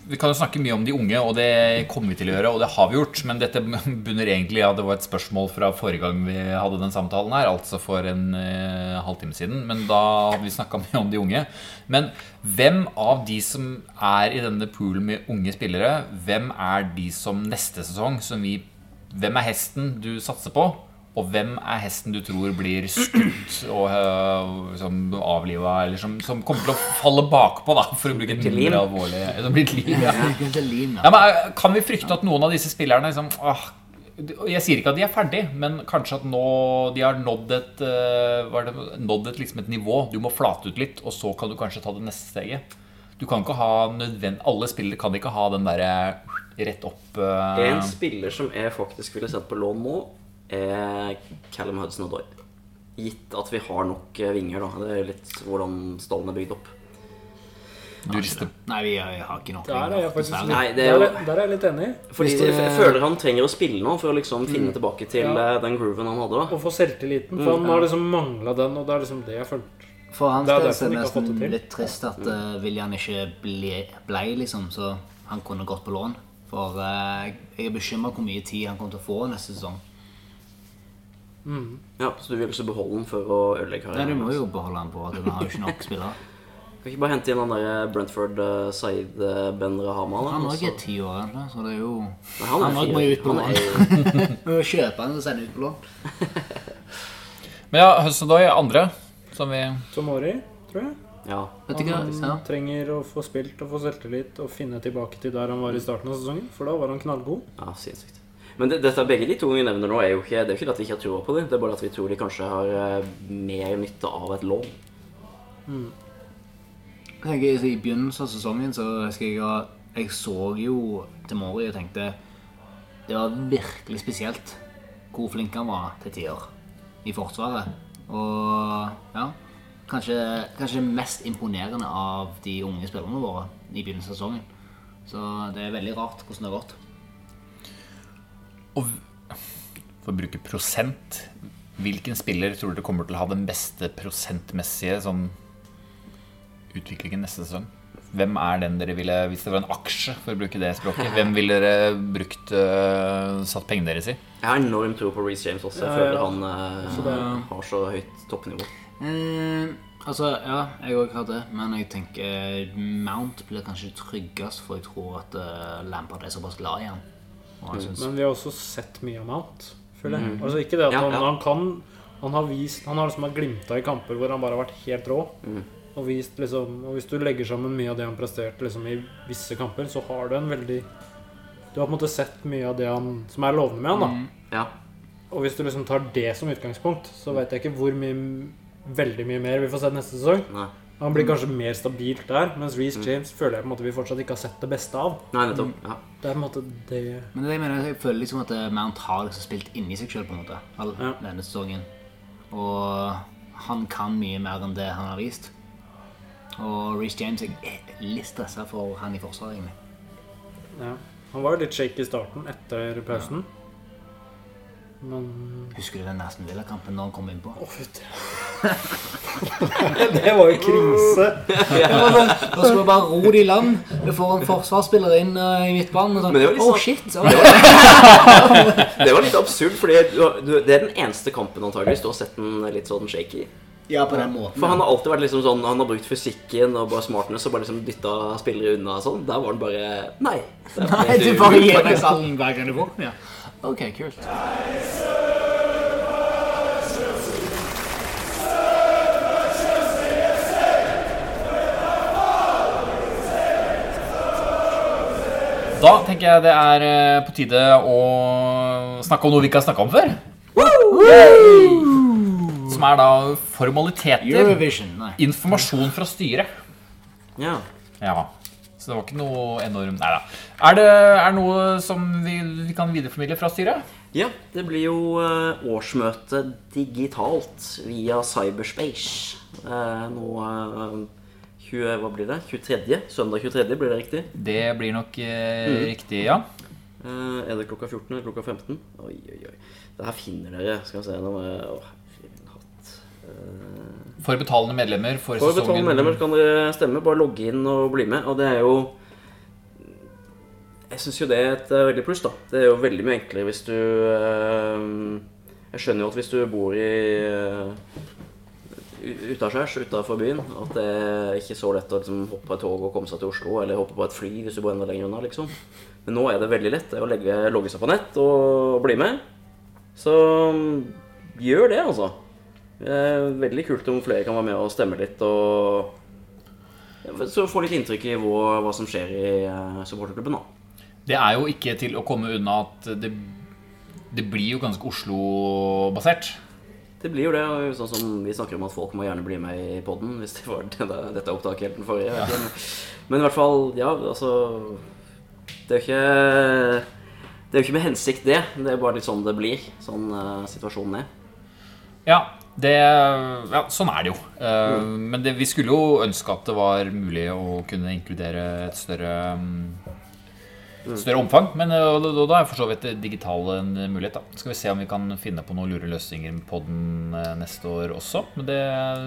Vi kan jo snakke mye om de unge, og det kommer vi til å gjøre, og det har vi gjort. Men dette bunner egentlig ja, det var et spørsmål fra forrige gang vi hadde den samtalen her, altså for en eh, halvtime siden. Men da hadde vi snakka mye om de unge. Men hvem av de som er i denne poolen med unge spillere, hvem er de som neste sesong som vi Hvem er hesten du satser på? Og hvem er hesten du tror blir skutt og uh, som avliva, eller som, som kommer til å falle bakpå, da, for å bruke et mindre alvorlig Som blir til lim, ja. Ja, eh, Kan vi frykte at noen av disse spillerne liksom, åh, Jeg sier ikke at de er ferdig, men kanskje at nå de har nådd et, hva er det, nådd et, liksom et nivå. Du må flate ut litt, og så kan du kanskje ta det neste steget. Du kan ikke ha nødvend... Alle spillere kan ikke ha den derre rett opp uh... En spiller som jeg faktisk ville sett på lån nå, er Callum Hudson Odoi. Gitt at vi har nok eh, vinger, da. Det er litt hvordan stallen er bygd opp. Du rister Nei, vi har, ikke nok. Der er jeg faktisk litt, Nei, det er der, jo- er, der er jeg litt enig. Fordi det- jeg, føler han trenger å spille nå for å liksom finne Mm. tilbake til Ja. eh, den grooven han hadde. da Å få selvtilliten. For han har liksom mangla den, og det er liksom det jeg følte. For hans Det er del er det ikke har fått nesten litt trist at uh, William ikke ble, ble, liksom, så han kunne gått på lån. For uh, jeg er bekymra hvor mye tid han kommer til å få neste sesong. Ja, Så du vil ikke beholde den for å ødelegge karrieren? Nei, du må jo beholde den på at den har jo ikke nok spillere. Kan ikke bare hente inn han der Brentford uh, Saeed eh, Ben Rahama? da, Han er òg er ti år, så det er jo Nei, han Han må jo ut på lån. jo- må kjøpe han og sende ut på lån. Men ja, Hussedoy andre som vi Tomori, tror jeg. Ja. Han? Ja. trenger å få spilt og få selvtillit og finne tilbake til der han var i starten av sesongen. For da var han knallgod. Ja, sinnssykt. Men det, dette, begge de to vi nevner nå, er jo ikke, det er jo ikke at vi ikke har troa på dem. Det er bare at vi tror de kanskje har eh, mer nytte av et lån. Jeg tenker, I begynnelsen av sesongen så husker jeg at jeg så jo til Mori og tenkte Det var virkelig spesielt hvor flink han var til tider i Forsvaret. Og ja Kanskje, kanskje mest imponerende av de unge spillerne våre i begynnelsen av sesongen. Så det er veldig rart hvordan det har gått. Og for å bruke prosent Hvilken spiller tror dere kommer til å ha den beste prosentmessige sånn utviklingen neste sesong? Hvem er den dere ville Hvis det var en aksje, for å bruke det språket, hvem ville dere brukt uh, satt pengene deres i? Jeg har enorm tro på Reece James også. Jeg Ja, føler ja. han uh, Så det- har så høyt toppnivå. Mm, altså, ja, jeg òg har det, men jeg tenker Mount blir kanskje tryggest, for jeg tror at uh, Lampard er såpass glad i han. Jeg synes, Men vi har også sett mye av Mount, føler jeg. Altså Ikke det at Ja, han, ja. han kan Han har vist Han har liksom glimta i kamper hvor han bare har vært helt rå. Og vist liksom Og hvis du legger sammen mye av det han presterte liksom i visse kamper, så har du en veldig Du har på en måte sett mye av det han som er lovende med han, da. Ja. Og hvis du liksom tar det som utgangspunkt, så vet jeg ikke hvor mye veldig mye mer vi får se neste sesong. Nei. Han blir kanskje mer stabilt der, mens Reece James føler jeg på en måte vi fortsatt ikke har sett det beste av. Nei, nettopp. Ja. Det er på en måte det men det jeg mener, jeg føler liksom at Mount har liksom spilt inni seg sjøl all Ja. denne sesongen. Og han kan mye mer enn det han har vist. Og Reece James jeg er litt stressa for han i forsvaret, egentlig. Ja. Han var jo litt shaky i starten etter pausen. Men Husker du den Aston Villa-kampen når han kom innpå? Å, fytti. det var jo krise. Da skal vi bare ro det i land. Vi får en forsvarsspiller inn eh, i midtbanen. Sånn, Men det var litt oh, sånn- shit. ok. Det var litt absurd, for det er den eneste kampen antageligvis du har sett den litt sånn shaky. Ja, på den måten. For han har alltid vært liksom sånn Han har brukt fysikken og bare smartness og bare liksom dytta spillere unna og sånn. Der var han bare Nei. Nei, du bare gir meg faktisk. hver gang du får den. Ja. Ok, kult. Da tenker jeg det er eh, på tide å snakke om noe vi ikke har snakka om før. Som er da formaliteter. Eurovision. Nei. Informasjon fra styret. Ja. Ja. Så det var ikke noe enormt Nei da. Er det er noe som vi, vi kan videreformidle fra styret? ja, det blir jo eh, årsmøte digitalt via cyberspace. Eh, nå eh, 20, Hva blir det? 23. Søndag 23. Blir det riktig? Det blir nok eh, riktig, ja. Er det klokka 14 eller klokka 15? Oi, oi, oi. Det her finner dere. Skal vi se nå må jeg- Åh, fin hatt. Eh, For betalende medlemmer for, For betalende medlemmer kan dere stemme. Bare logge inn og bli med. Og det er jo Jeg syns jo det er et eh, veldig pluss, da. Det er jo veldig mye enklere hvis du eh, Jeg skjønner jo at hvis du bor i uh, utaskjærs, utafor byen, at det er ikke så lett å liksom, hoppe på et tog og komme seg til Oslo, eller hoppe på et fly hvis du bor enda lenger unna, liksom. Men nå er det veldig lett det å legge, logge seg på nett og bli med. Så gjør det, altså. Er veldig kult om flere kan være med og stemme litt og så få litt inntrykk i hva, hva som skjer i uh, supporterklubben, nå. Det er jo ikke til å komme unna at det, det blir jo ganske Oslo-basert. Det blir jo det. og Sånn som vi snakker om at folk må gjerne bli med i poden hvis de får dette, dette opptaket helt den forrige. Ja. Men i hvert fall, ja, altså Det er jo ikke Det er jo ikke med hensikt, det. Det er bare litt sånn det blir. Sånn uh, situasjonen er. Ja, det, ja, sånn er det jo. Mm. Men det, vi skulle jo ønske at det var mulig å kunne inkludere et større, mm, større omfang. Men eh, da, da er for så vidt digital en mulighet. da Skal vi se om vi kan finne på noen lure løsninger på den eh, neste år også. Men det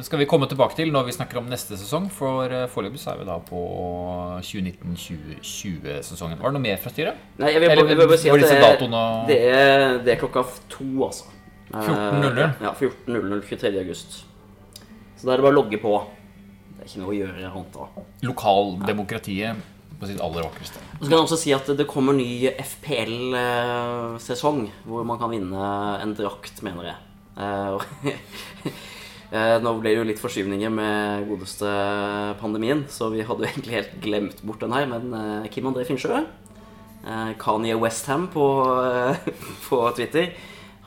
skal vi komme tilbake til når vi snakker om neste sesong. For eh, foreløpig så er vi da på 2019-2020-sesongen. Var det noe mer fra styret? Nei, jeg vil, bare- si at det, det, er, det er klokka to, altså. Eh, 14.00. Ja, 14.00 23. august. Så da er det bare å logge på. Det er ikke noe å gjøre annet da. Lokaldemokratiet på sitt aller vakreste. Så kan jeg også si at det kommer ny FPL-sesong, hvor man kan vinne en drakt, mener jeg. Eh, eh, Nå ble det jo litt forskyvninger med godeste pandemien, så vi hadde jo egentlig helt glemt bort den her. Men eh, Kim André Finnsjø, eh, Kanye Westham på, eh, på Twitter,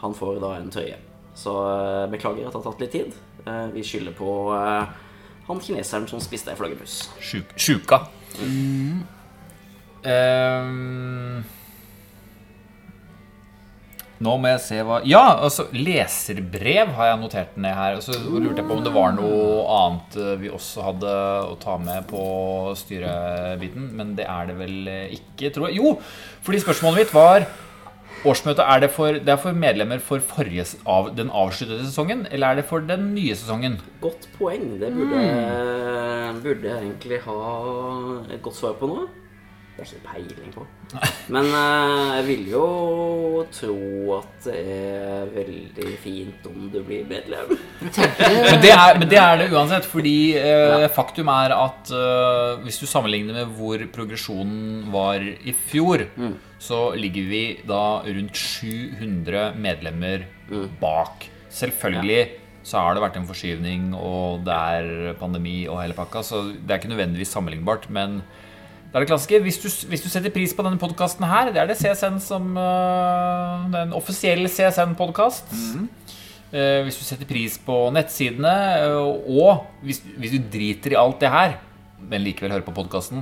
han får da en trøye. Så eh, beklager at det har tatt litt tid. Eh, Vi skylder på eh, han kineseren som spiste ei flaggermus. Sjuk, sjuka. Ehm, nå må jeg se hva Ja, altså leserbrev har jeg notert ned her. Og så lurte jeg på om det var noe annet vi også hadde å ta med på styrebiten. Men det er det vel ikke, tror jeg. Jo, fordi spørsmålet mitt var Årsmøtet, er det for, det er for medlemmer for forrige, av, den avsluttede sesongen, eller er det for den nye sesongen? Godt poeng. Det burde, burde jeg egentlig ha et godt svar på nå. Er ikke peiling på. Men eh, jeg vil jo tro at det er veldig fint om du blir medlem. Men det, er, men det er det uansett, fordi eh, faktum er at eh, hvis du sammenligner med hvor progresjonen var i fjor, så ligger vi da rundt 700 medlemmer bak. Selvfølgelig så har det vært en forskyvning, og det er pandemi og hele pakka, så det er ikke nødvendigvis sammenlignbart, men det er det klassiske. Hvis du, hvis du setter pris på denne podkasten her, det er det CSN som uh, Det er en offisiell CSN-podkast. uh, hvis du setter pris på nettsidene, uh, og hvis, hvis du driter i alt det her, men likevel hører på podkasten,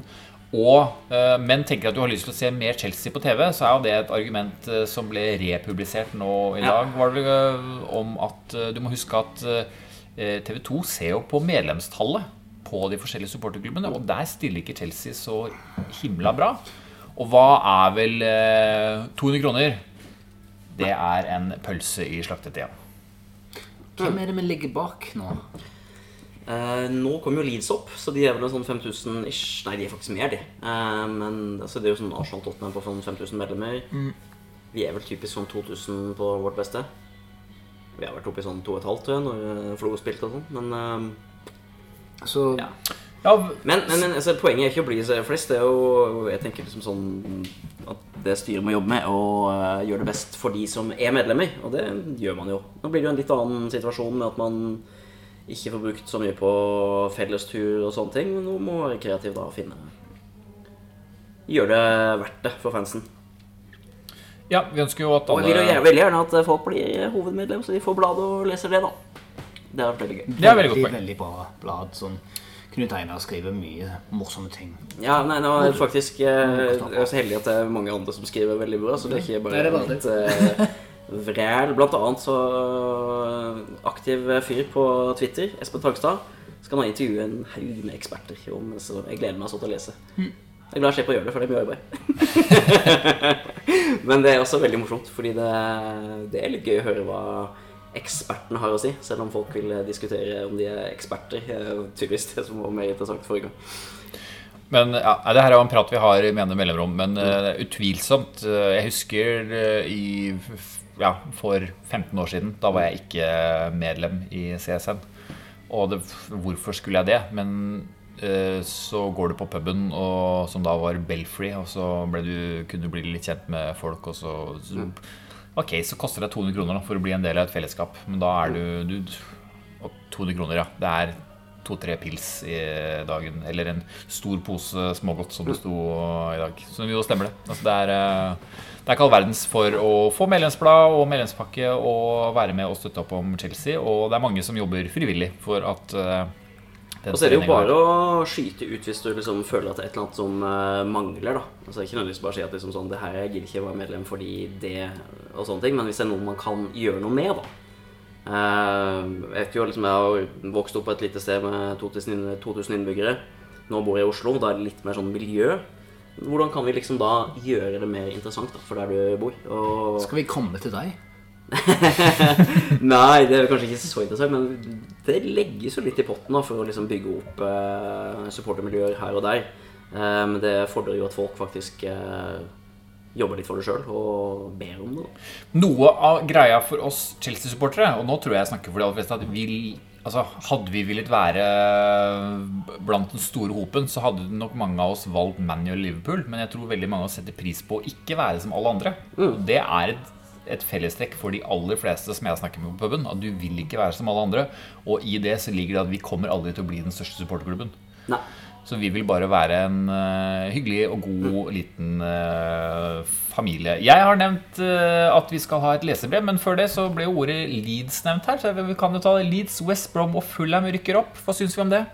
og, men tenker at du har lyst til å se mer Chelsea på TV, så er jo det et argument eh, som ble republisert nå i dag, var det eh, om at eh, du må huske at eh, TV 2 ser jo på medlemstallet på de forskjellige supporterklubbene, og der stiller ikke Chelsea så himla bra. Og hva er vel eh, 200 kroner? Det er en pølse i slaktetida. Hvem er det vi ligger bak nå? Eh, nå kommer jo Leeds opp, så de er vel en sånn 5000 ish. Nei, de er faktisk mer, de. Eh, men altså, det er jo sånn Arsenal Tottenham på sånn 5000 medlemmer. Vi er vel typisk sånn 2000 på vårt beste. Vi har vært oppe i sånn 2,5 tror jeg, når eh, Flo spilte og sånn. Men, eh, Så Ja. Ja, men, men, men altså, poenget er ikke å bli så flest. Det er jo Jeg tenker liksom sånn at det styret må jobbe med, å uh, gjøre det best for de som er medlemmer. Og det gjør man jo. Nå blir det jo en litt annen situasjon med at man ikke får brukt så mye på fellestur og sånne ting. Men nå må man være kreativ da og finne Gjøre det verdt det for fansen. ja, vi ønsker jo at Og jeg vil jo gjerne, veldig gjerne at folk blir hovedmedlem, så de får bladet og leser det, da. Det er veldig gøy. Det er veldig veldig, veldig bra blad. Sånn Knut Einar skriver mye morsomme ting. Ja, nei, nå er faktisk eh, Jeg er så heldig at det er mange andre som skriver veldig bra, så det er ikke bare Nei, det er litt uh, vræl. Blant annet så aktiv fyr på Twitter, Espen Tagstad, skal nå intervjue en haug med eksperter om så jeg gleder meg så til å lese. Jeg er glad jeg slipper å gjøre det, for det er mye arbeid. Men det er også veldig morsomt, fordi det, det er litt gøy å høre hva ekspertene har å si, selv om folk vil diskutere om de er eksperter. eh, Tydeligvis det som var mer interessant forrige gang. Men ja, Det her er jo en prat vi har med mene mellomrom, men uh, utvilsomt. Uh, jeg husker uh, i ja, for 15 år siden. Da var jeg ikke medlem i CSN. Og det, hvorfor skulle jeg det? Men eh, så går du på puben, og, som da var Belfry, og så du, kunne du bli litt kjent med folk, og så, så Ok, så koster det 200 kroner for å bli en del av et fellesskap. Men da er du, du 200 kroner, ja. Det er to-tre pils i dagen. Eller en stor pose smågodt, som det sto i dag. Så jo, stemmer det. Altså, det, er, eh, det er ikke all verdens for å få medlemsblad og medlemspakke og være med og støtte opp om Chelsea. Og det er mange som jobber frivillig for at eh, Og så er det jo bare å skyte ut hvis du liksom føler at det er et eller annet som eh, mangler. da Altså Ikke nødvendigvis bare si at liksom sånn, det her jeg gidder ikke være medlem fordi det og sånne ting, men hvis det er noe man kan gjøre noe med, da. Eh, jeg vet jo liksom Jeg har vokst opp på et lite sted med 2000, 2000 innbyggere. Nå bor jeg i Oslo. Da er det litt mer sånn miljø. Hvordan kan vi liksom da gjøre det mer interessant da, for der du bor? Og... Skal vi komme til deg? Nei, det er kanskje ikke så interessant, men det legges jo litt i potten da, for å liksom bygge opp eh, supportermiljøer her og der. Eh, men det fordrer jo at folk faktisk eh, jobber litt for det sjøl og ber om det. da. Noe av greia for oss Chelsea-supportere, og nå tror jeg jeg snakker for de aller fleste, at vi, altså, hadde vi villet være blant den store hopen, så hadde nok mange av oss valgt Man U Liverpool. Men jeg tror veldig mange av oss setter pris på å ikke være som alle andre. Mm. det er et, et fellestrekk for de aller fleste som jeg snakker med på puben. At du vil ikke være som alle andre. Og i det så ligger det at vi kommer aldri til å bli den største supporterklubben. Nei. Så vi vil bare være en uh, hyggelig og god liten uh, familie. Jeg har nevnt uh, at vi skal ha et lesebrev, men før det så ble ordet Leeds nevnt her. Så vi kan jo ta det. Leeds, West Brom og Fulham rykker opp. Hva syns vi om det?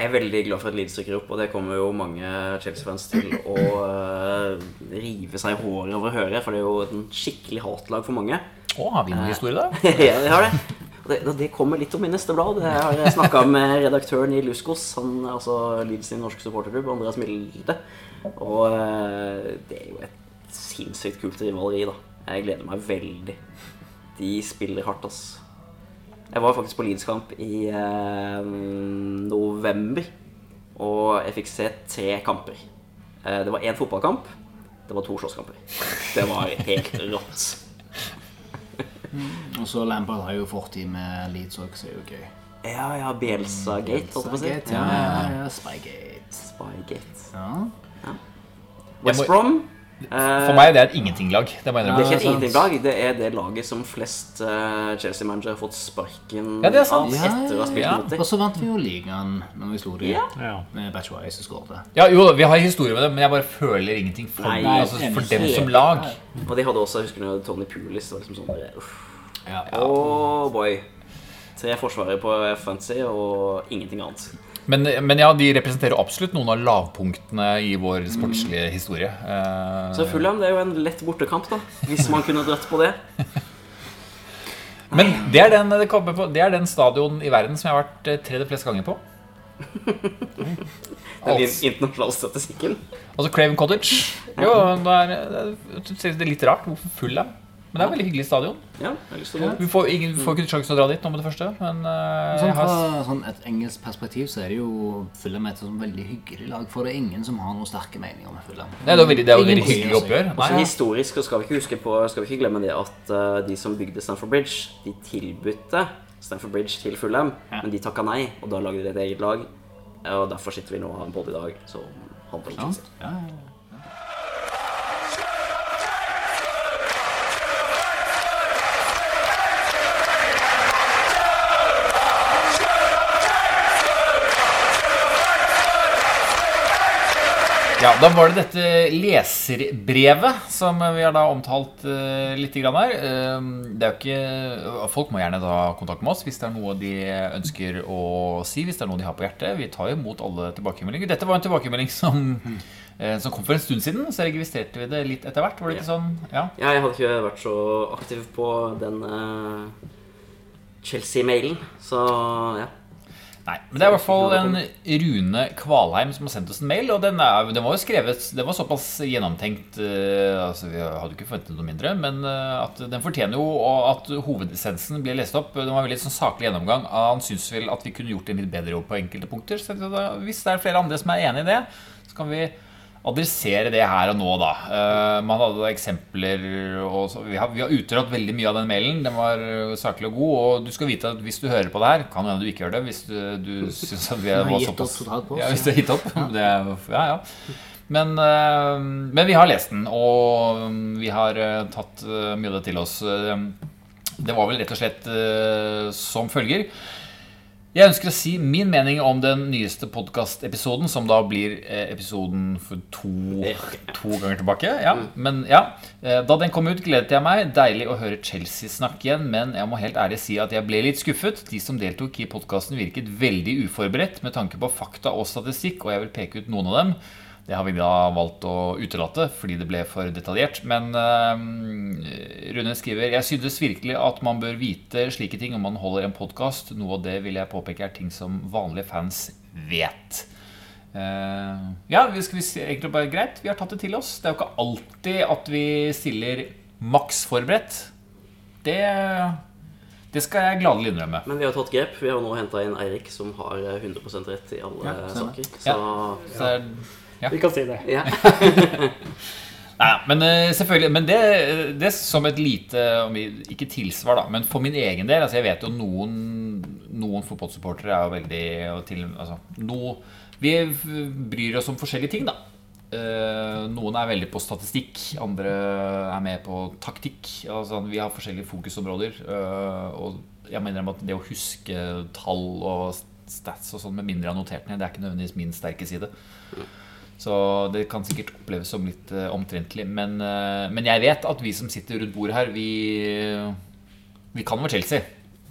Jeg er veldig glad for at Leeds rykker opp, og det kommer jo mange Chelsea-fans til å uh, rive seg i håret over å høre, for det er jo et skikkelig hatlag for mange. Å, har vi noen historie da? ja, vi har det. Og det. og Det kommer litt om i neste blad. Jeg har snakka med redaktøren i Luskos, han er altså Leeds sin norske supporterklubb, Andreas Milde. Og uh, det er jo et sinnssykt kult rivaleri, da. Jeg gleder meg veldig. De spiller hardt, ass. Jeg var faktisk på Leeds-kamp i eh, november, og jeg fikk se tre kamper. Eh, det var én fotballkamp, det var to slåsskamper. Det var helt rått. Og så Lampard har jo fortid med Leeds òg, så er jo gøy. Ja, ja, Bielsa-gate, holdt jeg på å si. Ja, ja, ja, Spygate. Spygate. Ja. West Brom. For meg er det et ingenting-lag. Det Det er ikke et ingenting-lag. Det er det laget som flest eh, Chelsea-managere har fått sparken Ja, det er sant. av etter å ha spilt ja. mot dem. Og så vant vi jo ligaen når vi slo dem Ja. Ja. med Batchway som skåret. Ja, jo, vi har historie med det, men jeg bare føler ingenting for, Nei, altså, for dem som lag. Og de hadde også, jeg husker du, Tony Pulis. Det var liksom sånn uff. Ja. Oh boy. Tre forsvarere på fancy og ingenting annet. Men, men ja, de representerer absolutt noen av lavpunktene i vår sportslige historie. Eh, Så Fulham det er jo en lett bortekamp, da. Hvis man kunne dratt på det. Men det er, den, det, på, det er den stadion i verden som jeg har vært eh, tredje flest ganger på. Den internasjonale statistikken. altså Craven Cottage. Jo, det er, det er litt rart. Hvorfor full er Men det er en veldig hyggelig stadion. Ja, jeg lyst til å gå. Vi får, ingen, vi får ikke sjansen til å dra dit nå med det første. Men eh, Sånn jeg har, Fra sånn et engelsk perspektiv så er det jo Fulham et sånn veldig hyggelig lag. For det er ingen som har noen sterke meninger med Fulham. Nei, det er jo veldig, det er jo et Ingen veldig hyggelig oppgjør. Også Nei, historisk så skal vi ikke huske på Skal vi ikke glemme det at eh, de som bygde Stamford Bridge, de tilbudte Stamford Bridge til Fulham, Ja. men de takka nei, og da lagde de et eget lag. Og derfor sitter vi nå og har en podd i dag som handler om? Chelsea. Ja, ja, ja. Ja, Da var det dette leserbrevet som vi har da omtalt uh, litt grann her. Uh, det er jo ikke, folk må gjerne ta kontakt med oss hvis det er noe de ønsker å si. Hvis det er noe de har på hjertet. Vi tar jo imot alle tilbakemeldinger. Dette var en tilbakemelding som, uh, som kom for en stund siden. Så registrerte vi det litt etter hvert. Var det ikke sånn? Ja. Ja, jeg hadde ikke vært så aktiv på den eh, Chelsea-mailen, så ja. Nei, men det er i hvert fall en Rune Kvalheim som har sendt oss en mail. Og den, er, den var jo skrevet Den var såpass gjennomtenkt eh, Altså Vi hadde ikke forventet noe mindre, men eh, at den fortjener jo at hovedessensen blir lest opp. Den var veldig sånn saklig gjennomgang. Han syns vel at vi kunne gjort en litt bedre jobb på enkelte punkter. Så hvis det er flere andre som er enig i det, så kan vi adressere det her og nå, da. Eh, man hadde eksempler og vi, har, vi har utelatt veldig mye av den mailen. Den var eh, saklig og god. Og du skal vite at hvis du hører på det her, kan hende du ikke gjør det hvis du, du syns at vi har var såpass totalt på oss, Ja, hvis du har gitt opp. Det ja, ja. Men, eh, men vi har lest den, og vi har tatt mye av det til oss. Det var vel rett og slett som følger. Jeg ønsker å si min mening om den nyeste podkastepisoden, som da blir eh, episoden for to, to ganger tilbake. Ja, men ja. Eh, Da den kom ut, gledet jeg meg. Deilig å høre Chelsea snakke igjen, men jeg må helt ærlig si at jeg ble litt skuffet. De som deltok i podkasten, virket veldig uforberedt med tanke på fakta og statistikk, og jeg vil peke ut noen av dem. Det har vi da valgt å utelate fordi det ble for detaljert. Men eh, Rune skriver Jeg synes virkelig at man bør vite slike ting om man holder en podkast. Noe av det vil jeg påpeke er ting som vanlige fans vet. Eh, ja, vi skal vi si egentlig bare greit. Vi har tatt det til oss. Det er jo ikke alltid at vi stiller maks forberedt. Det, det skal jeg gladelig innrømme. Men vi har tatt grep. Vi har nå henta inn Eirik, som har eh, 100% rett i alle Ja, saker. Så Så er, Vi kan si det. ja. Nei, men eh, selvfølgelig Men det, det som et lite Ikke tilsvar, da, men for min egen del altså Jeg vet jo noen Noen fotballsupportere er jo veldig og til, altså, no, Vi bryr oss om forskjellige ting, da. Eh, noen er veldig på statistikk, andre er med på taktikk. Altså, vi har forskjellige fokusområder. eh, og jeg mener at det å huske tall og stats og sånn med mindre jeg har notert ned, det er ikke nødvendigvis min sterke side. Så det kan sikkert oppleves som litt eh, omtrentlig. Men, eh, men jeg vet at vi som sitter rundt bordet her, vi, vi kan vår Chelsea.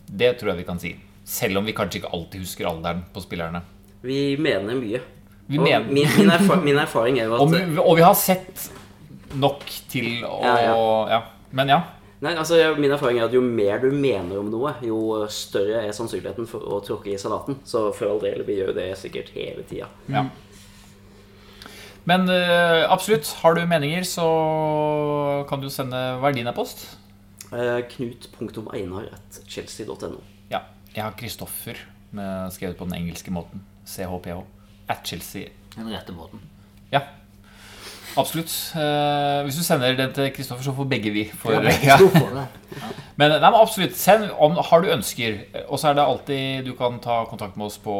Det tror jeg vi kan si. Selv om vi kanskje ikke alltid husker alderen på spillerne. Vi mener mye. Vi mener- min, min, erfa min erfaring er jo at Og, vi- og vi har sett nok til å Ja, ja. Men ja. Nei, altså Min erfaring er at jo mer du mener om noe, jo større er sannsynligheten for å tråkke i salaten. Så for all del, vi gjør det sikkert hele tida. ja. Men eh, absolutt, har du meninger, så kan du sende Hva er din e-post? Eh, Knut.einar.chelsea.no. Ja. Jeg har Kristoffer, skrevet på den engelske måten. CHPH. At Chelsea Den rette måten. Ja, absolutt. Eh, hvis du sender den til Kristoffer, så får begge vi. For, Ja, ja. for det. Men, nei, men absolutt, send om har du ønsker. Og så er det alltid Du kan ta kontakt med oss på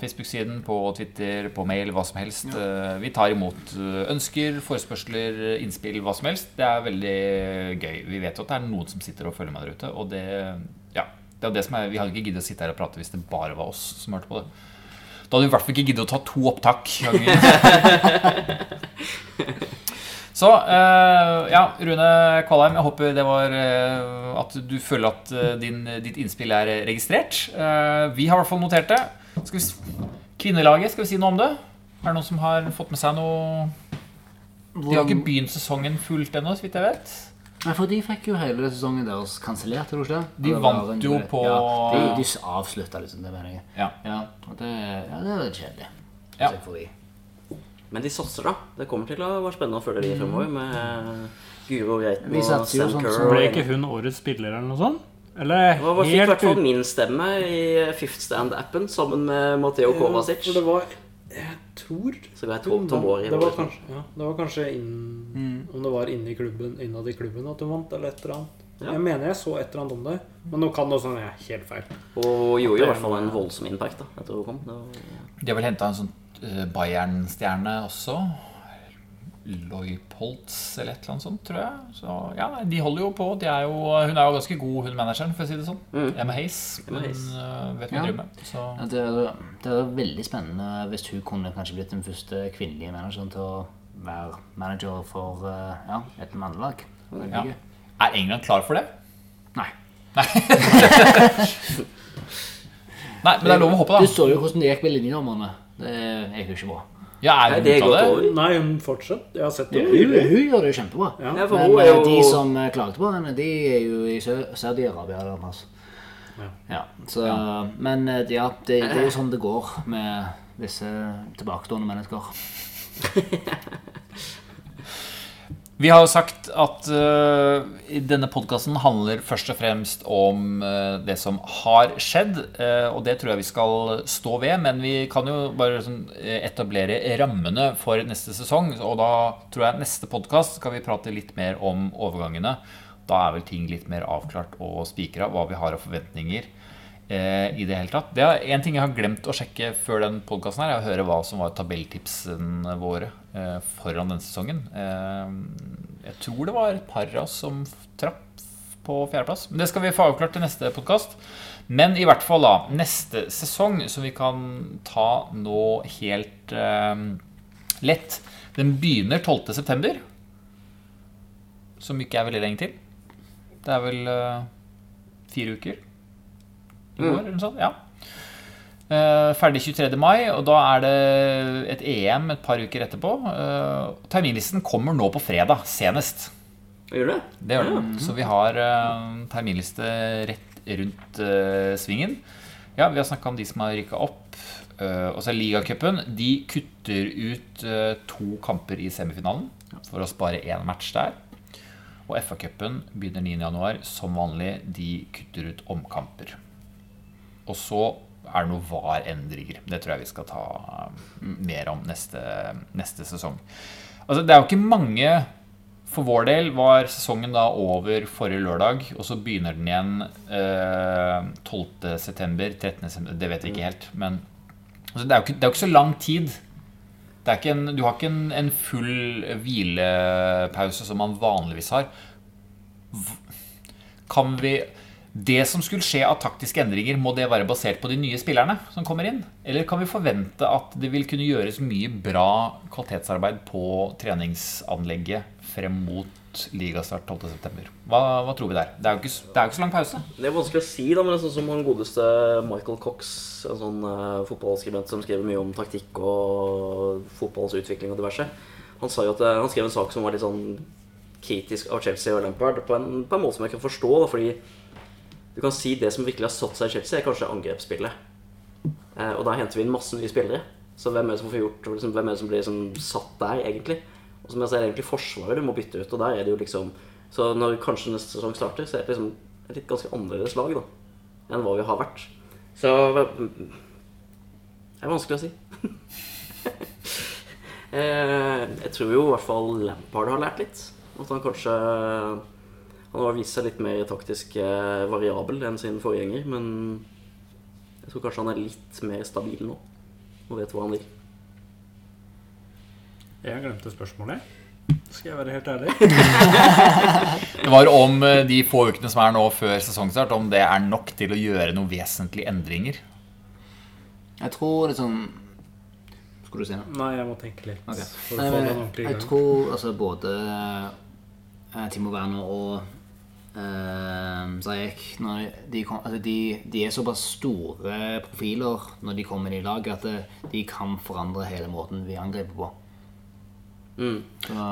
Facebook-siden, på Twitter, på mail, hva som helst. Eh, Vi tar imot eh, ønsker, forespørsler, innspill, hva som helst. Det er veldig gøy. Vi vet jo at det er noen som sitter og følger med der ute. Og det, ja, det er det som er, Vi hadde ikke giddet å sitte her og prate hvis det bare var oss som hørte på det. Da hadde vi i hvert fall ikke giddet å ta to opptak. Så eh, ja, Rune Kvalheim, jeg håper det var eh, at du føler at eh, din, ditt innspill er registrert. Eh, vi har i hvert fall notert det. Skal vi, kvinnelaget, skal vi si noe om det? Er det noen som har fått med seg noe De har ikke begynt sesongen fullt ennå, så vidt jeg vet. Nei, for de fikk jo hele sesongen deres kansellert? De det vant en- jo på- ja, De, de avslutta liksom, det mener jeg. Ja. Ja, og det, ja, det er litt kjedelig. Ja. Får Men de satser, da. Det kommer til å være spennende å følge de fremover med Guro Geiten og Sam sånn Kerr. som- Ble ikke hun årets spiller eller noe sånt? Eller Og Fikk i hvert fall min stemme i Fifth Stand-appen sammen med Matteo Kovacic. For det var Jeg tror Så ga jeg Tom Tomori. det var kanskje, ja, det var kanskje inn, Om det var inni klubben, innad i klubben at hun vant, eller et eller annet. Ja. Jeg mener jeg så et eller annet om det, men nå kan det også være helt feil. Og gjorde jo i hvert fall en voldsom impact da, etter hun kom. Det var, De har vel henta en sånn eh, Bayern-stjerne også. Loipoltz eller et eller annet sånt, tror jeg. Så ja, nei, De holder jo på. De er jo, hun er jo ganske god, hun manageren, for å si det sånn. Mm. Emma Hayes. Emma Hun Hayes. eh, vet hva hun Ja. driver med. Så Ja, det, er, det er veldig spennende hvis hun kunne kanskje blitt den første kvinnelige manageren til å være manager for eh, ja, et mannelag. Ja. Er England klar for det? Nei. Nei, men det er lov å håpe, Du da. så jo hvordan det gikk med linjedommerne. Det gikk jo ikke bra. Ja, er hun ute av det? Nei, hun fortsatt. Jeg har sett Hun, det. hun gjør det jo kjempebra. Ja. Ja, for Men hun er eh, jo de som eh, klagde på henne, de er jo i Sø- Saudi-Arabia eller noe. Ja, så, Men eh, ja, det, det er jo sånn det går med disse tilbakestående mennesker. Vi har jo sagt at uh, denne podkasten handler først og fremst om uh, det som har skjedd. Uh, og det tror jeg vi skal stå ved. Men vi kan jo bare sånn, etablere rammene for neste sesong. Og da tror jeg neste podkast skal vi prate litt mer om overgangene. Da er vel ting litt mer avklart og spikra hva vi har av forventninger. Eh, I det hele tatt Det er en ting jeg har glemt å sjekke før den podkasten, er å høre hva som var tabelltipsene våre eh, foran denne sesongen. Eh, jeg tror det var et par av oss som trapp på fjerdeplass. Men det skal vi få avklart til neste podkast. Men i hvert fall da, neste sesong, som vi kan ta nå helt eh, lett Den begynner 12.9., som ikke er veldig lenge til. Det er vel eh, fire uker i går, eller noe sånt. Ja. Uh, ferdig 23. mai, og da er det et EM et par uker etterpå. Uh, terminlisten kommer nå på fredag, senest. Gjør det? Det gjør den. Så vi har uh, terminliste rett rundt svingen. Ja, vi har snakka om de som har rykka opp. Og så er ligacupen. De kutter ut to kamper i semifinalen for å spare én match der. Og FA-cupen begynner 9.1. Som vanlig, de kutter ut omkamper. Og så er det noen VAR-endringer. Det tror jeg vi skal ta mm, mer om neste, neste sesong. Altså, det er jo ikke mange For vår del var sesongen da over forrige lørdag, og så begynner den igjen eh, 12. september, 13. september, det vet vi ikke helt. Men altså, det, er jo ikke, det er jo ikke så lang tid. Det er ikke en, du har ikke en, en full hvilepause som man vanligvis har. Kan vi Det som skulle skje av taktiske endringer, må det være basert på de nye spillerne som kommer inn? Eller kan vi forvente at det vil kunne gjøres mye bra kvalitetsarbeid på treningsanlegget frem mot ligastart 12.9.? Hva, hva tror vi der? Det er jo ikke, det er jo ikke så lang pause. Det er vanskelig å si, da, men det er sånn som han godeste Michael Cox, en sånn uh, fotballskribent som skriver mye om taktikk og fotballens utvikling og diverse, han sa jo at eh, han skrev en sak som var litt sånn kritisk av Chelsea og Lampard på en, på en måte som jeg kan forstå, da, fordi du kan si det som virkelig har satt seg i Chelsea, er kanskje angrepsspillet. Eh, og da henter vi inn masse nye spillere. Så hvem er det som gjort liksom, Hvem er det som blir liksom, satt der, egentlig? Og som jeg sier, det er egentlig Forsvaret du må bytte ut. Og der er det jo liksom Så når kanskje neste sesong starter, så er det liksom et litt ganske annerledes lag da enn hva vi har vært. Så Det er vanskelig å si. Eh, jeg tror jo i hvert fall Lampard har lært litt. At han kanskje Han har vist seg litt mer taktisk eh, variabel enn sin forgjenger. Men jeg tror kanskje han er litt mer stabil nå og vet hva han vil. Jeg glemte spørsmålet. Skal jeg være helt ærlig? Det var om eh, de få ukene som er nå før sesongstart, om det er nok til å gjøre noen vesentlige endringer. Jeg tror liksom Skulle du si noe? Nei, jeg må tenke litt. Okay. For Nei, i jeg tror altså både eh, Timo Werner og eh, Zajek når de, kom, altså de, de er såpass store profiler når de kommer inn i laget, at de kan forandre hele måten vi angriper på. Mm. Så,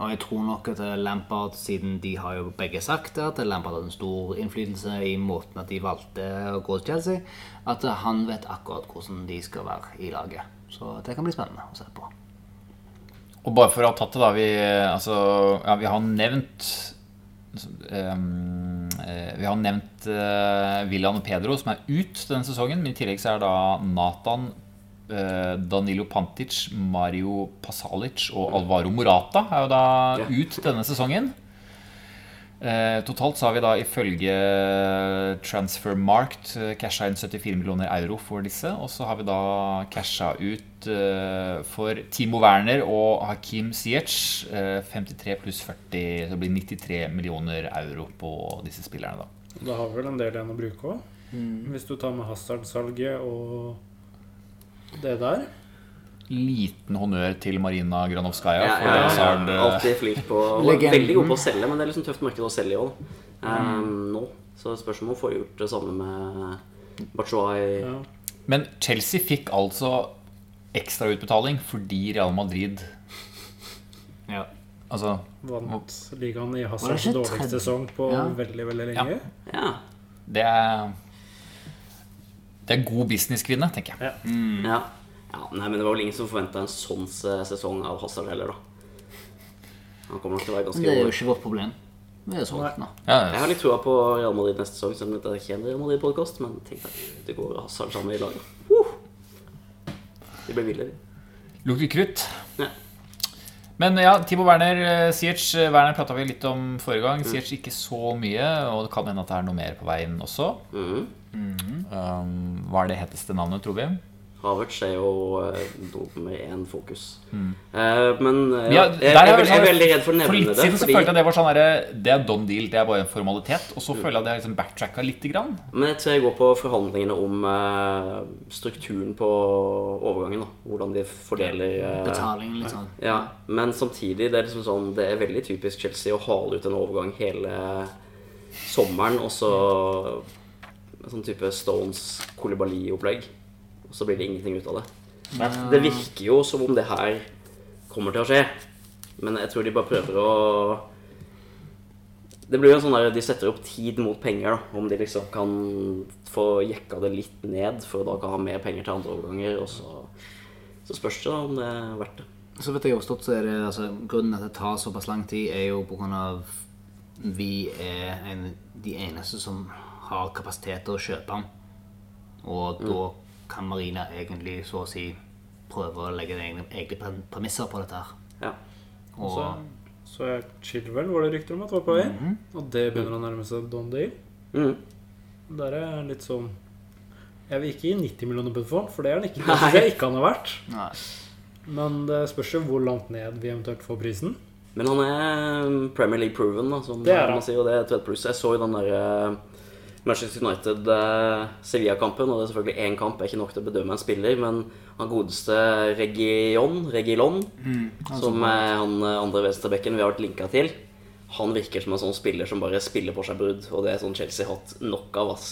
og jeg tror nok at Lampard, siden de har jo begge sagt det, at Lampard hadde en stor innflytelse i måten at de valgte å gå til Chelsea, at han vet akkurat hvordan de skal være i laget. Så det kan bli spennende å se på. Og bare for å ha tatt det, da. Vi, altså, ja, vi har nevnt ehm, eh, Vi har nevnt uh, William og Pedro, som er ut denne sesongen. Men i tillegg så er da Nathan, eh, Danilo Pantic, Mario Pasalic og Alvaro Morata er jo da ut denne sesongen. Eh, totalt så har vi da ifølge Transfermarkt uh, casha inn 74 millioner euro for disse. Og så har vi da casha ut eh, for Timo Werner og Hakim Ziyech eh, 53 pluss 40, så det blir 93 millioner euro på disse spillerne. da. Da har vi vel en del igjen å bruke òg. Mm. Hvis du tar med Hazard-salget og det der. Liten honnør til Marina Granovskaja. Ja, ja, ja, ja. eh, Alltid flink på. Veldig god på å selge, men det er liksom tøft marked å selge i òg. nå. Så spørs om hun får gjort det samme med Bachuay. Ja. Men Chelsea fikk altså ekstrautbetaling fordi Real Madrid Ja. Altså Vant ligaen i Hazards dårligste sesong på Ja. veldig, veldig lenge. Ja. Det er Det er god businesskvinne, tenker jeg. Ja. Ja. Nei, men det var vel ingen som forventa en sånn sesong av Hazard heller, da. Han kommer nok til å være ganske det er jo ikke vårt problem. Vi er solgt nå. Ja, Jeg har litt trua på Real Madrid neste sesong, selv om det ikke er en Real Madrid-podkast. Men tenk deg, det går Hazard sammen i laget. Uh! De blir ville, de. Lukter krutt. Ja. Men ja, Timo Werner, eh, eh, Werner prata vi litt om forrige gang. Ziyech ikke så mye, og det kan hende at det er noe mer på veien også. Mhm. Um, hva er det heteste navnet, tror vi? Havertz er jo uh, nummer én fokus. Eh, men uh, Ja, jeg, jeg, er jeg, jeg er veldig redd for å For nevne litt det. siden så Fordi, følte jeg det var sånn derre Det er done deal, det er bare en formalitet. Og så føler jeg at jeg har liksom backtracka litt. grann. men jeg tror jeg går på forhandlingene om strukturen på overgangen. Da. Hvordan de fordeler Betalingen, Betaling litt sånn. Ja, men samtidig det er liksom sånn Det er veldig typisk Chelsea å hale ut en overgang hele sommeren, og så sånn type Stones Kolibali-opplegg. Og så blir det ingenting ut av det. Det virker jo som om det her kommer til å skje, men jeg tror de bare prøver å Det blir jo en sånn der De setter opp tid mot penger, da. Om de liksom kan få jekka det litt ned for å da kan ha mer penger til andre overganger. Og så, så spørs det da om det er verdt det. Så vidt jeg har forstått, så er det altså, grunnen til at det tar såpass lang tid, er jo på grunn av vi er en, de eneste som har kapasitet til å kjøpe den. Og da kan Marina egentlig så å si prøve å legge egne, egne pre- premisser på dette her. Ja. Og Så, så er Chilwell var det rykter om at var på vei. Og det begynner å nærme seg Don Dale. Mm. Der er litt sånn Jeg vil ikke gi 90 millioner pund for for det er han ikke. Det synes jeg ikke han har vært. Nei. Men det spørs jo hvor langt ned vi eventuelt får prisen. Men han er Premier League proven, da, som Det er han. man sier, og det er et pluss. Jeg så jo den der eh, Manchester United-Sevilla-kampen, og det er selvfølgelig én kamp, er ikke nok til å bedømme en spiller, men han godeste Region, Regilon, som er han eh, andre venstrebekken vi har vært linka til, han virker som en sånn spiller som bare spiller på seg brudd, og det er sånn Chelsea har hatt nok av, ass.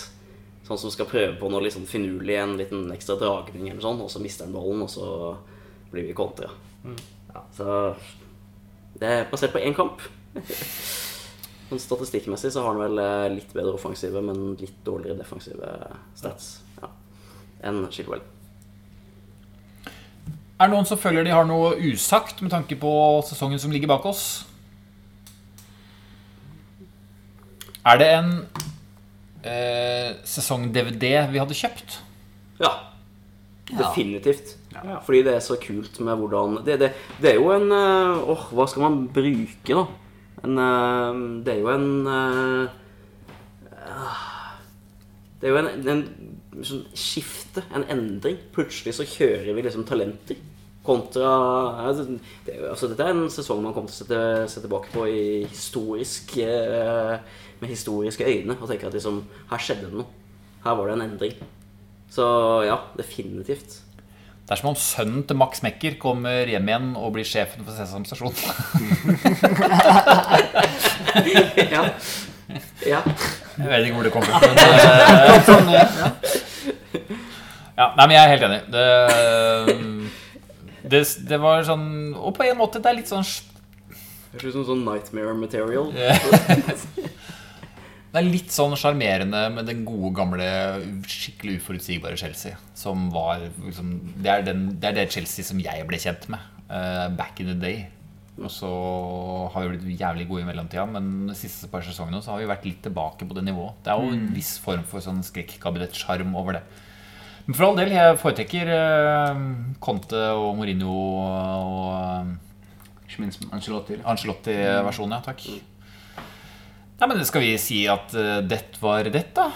Sånn som skal prøve på noe liksom finurlig, en liten ekstra dragning eller sånn, og så mister han ballen, og så blir vi kontra. Ja, så det er basert på én kamp. Men Statistikkmessig så har han vel eh, litt bedre offensive, men litt dårligere defensive stats ja, enn Chilwell. Er det noen som føler de har noe usagt med tanke på sesongen som ligger bak oss? Er det en eh, sesong-DVD vi hadde kjøpt? Ja, definitivt. Ja. Fordi det er så kult med hvordan Det, det, det er jo en eh, Åh, hva skal man bruke, da? En, uh, det er jo en ah, Det er jo en, en sånn skifte, en endring. Plutselig så kjører vi liksom talenter. Kontra det altså, Dette er en sesong man kommer til å sette, se tilbake på i historisk eh, med historiske øyne og tenke at liksom, her skjedde det noe. Her var det en endring. Så ja, definitivt. Det er som om sønnen til Max Mekker kommer hjem igjen og blir sjefen for Sesam stasjon. ja. ja. Jeg vet ikke hvor det kommer fra. Men, eh, ja, nei, men jeg er helt enig. Det, det, det var sånn Og på en måte, det er litt sånn Høres ut som sånn nightmare material. Det er litt sånn sjarmerende med den gode, gamle, skikkelig uforutsigbare Chelsea. Som var liksom, det, er den, det er det Chelsea som jeg ble kjent med uh, back in the day. Og så har vi blitt jævlig gode i mellomtida, men de siste par sesongene så har vi vært litt tilbake på det nivået. Det er jo en viss form for sånn skrekkabinettsjarm over det. Men for all del, jeg foretrekker uh, Conte og Mourinho og minst Angelotti. Angelotti-versjonen, ja takk. Nei, men Skal vi si at uh, det var dette, da?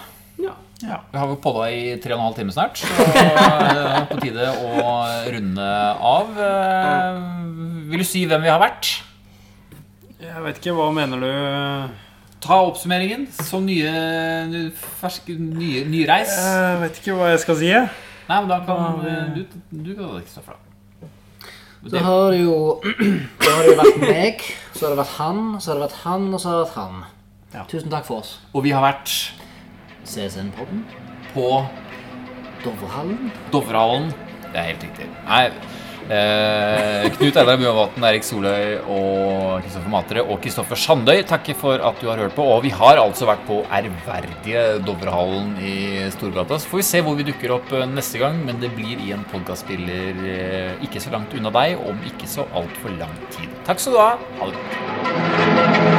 Ja. Vi har jo podda i tre og en halv time snart, så uh, på tide å runde av. Uh, vil du si hvem vi har vært? Jeg vet ikke, hva mener du? Ta oppsummeringen som nye, ferske, nye, nyreis. Jeg vet ikke hva jeg skal si. Nei, men da kan eh, du, du kan ikke stå for det. Så har det jo Da har det jo vært meg, så har det vært han, så har det vært han, og så har det vært han. Tusen takk for oss. Og vi har vært CSN-podden. på Dovrehallen. Dovrehallen. Det er helt riktig. Nei, Eh, Knut Eidar Buavatn, Erik Soløy og Kristoffer Matre og Kristoffer Sandøy takker for at du har hørt på. Og vi har altså vært på ærverdige Dovrehallen i Storgata. Så får vi se hvor vi dukker opp eh, neste gang, men det blir i en podkastspiller eh, ikke så langt unna deg om ikke så altfor lang tid. Takk skal du ha. Ha det godt.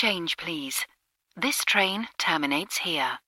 Change, please. This train terminates here.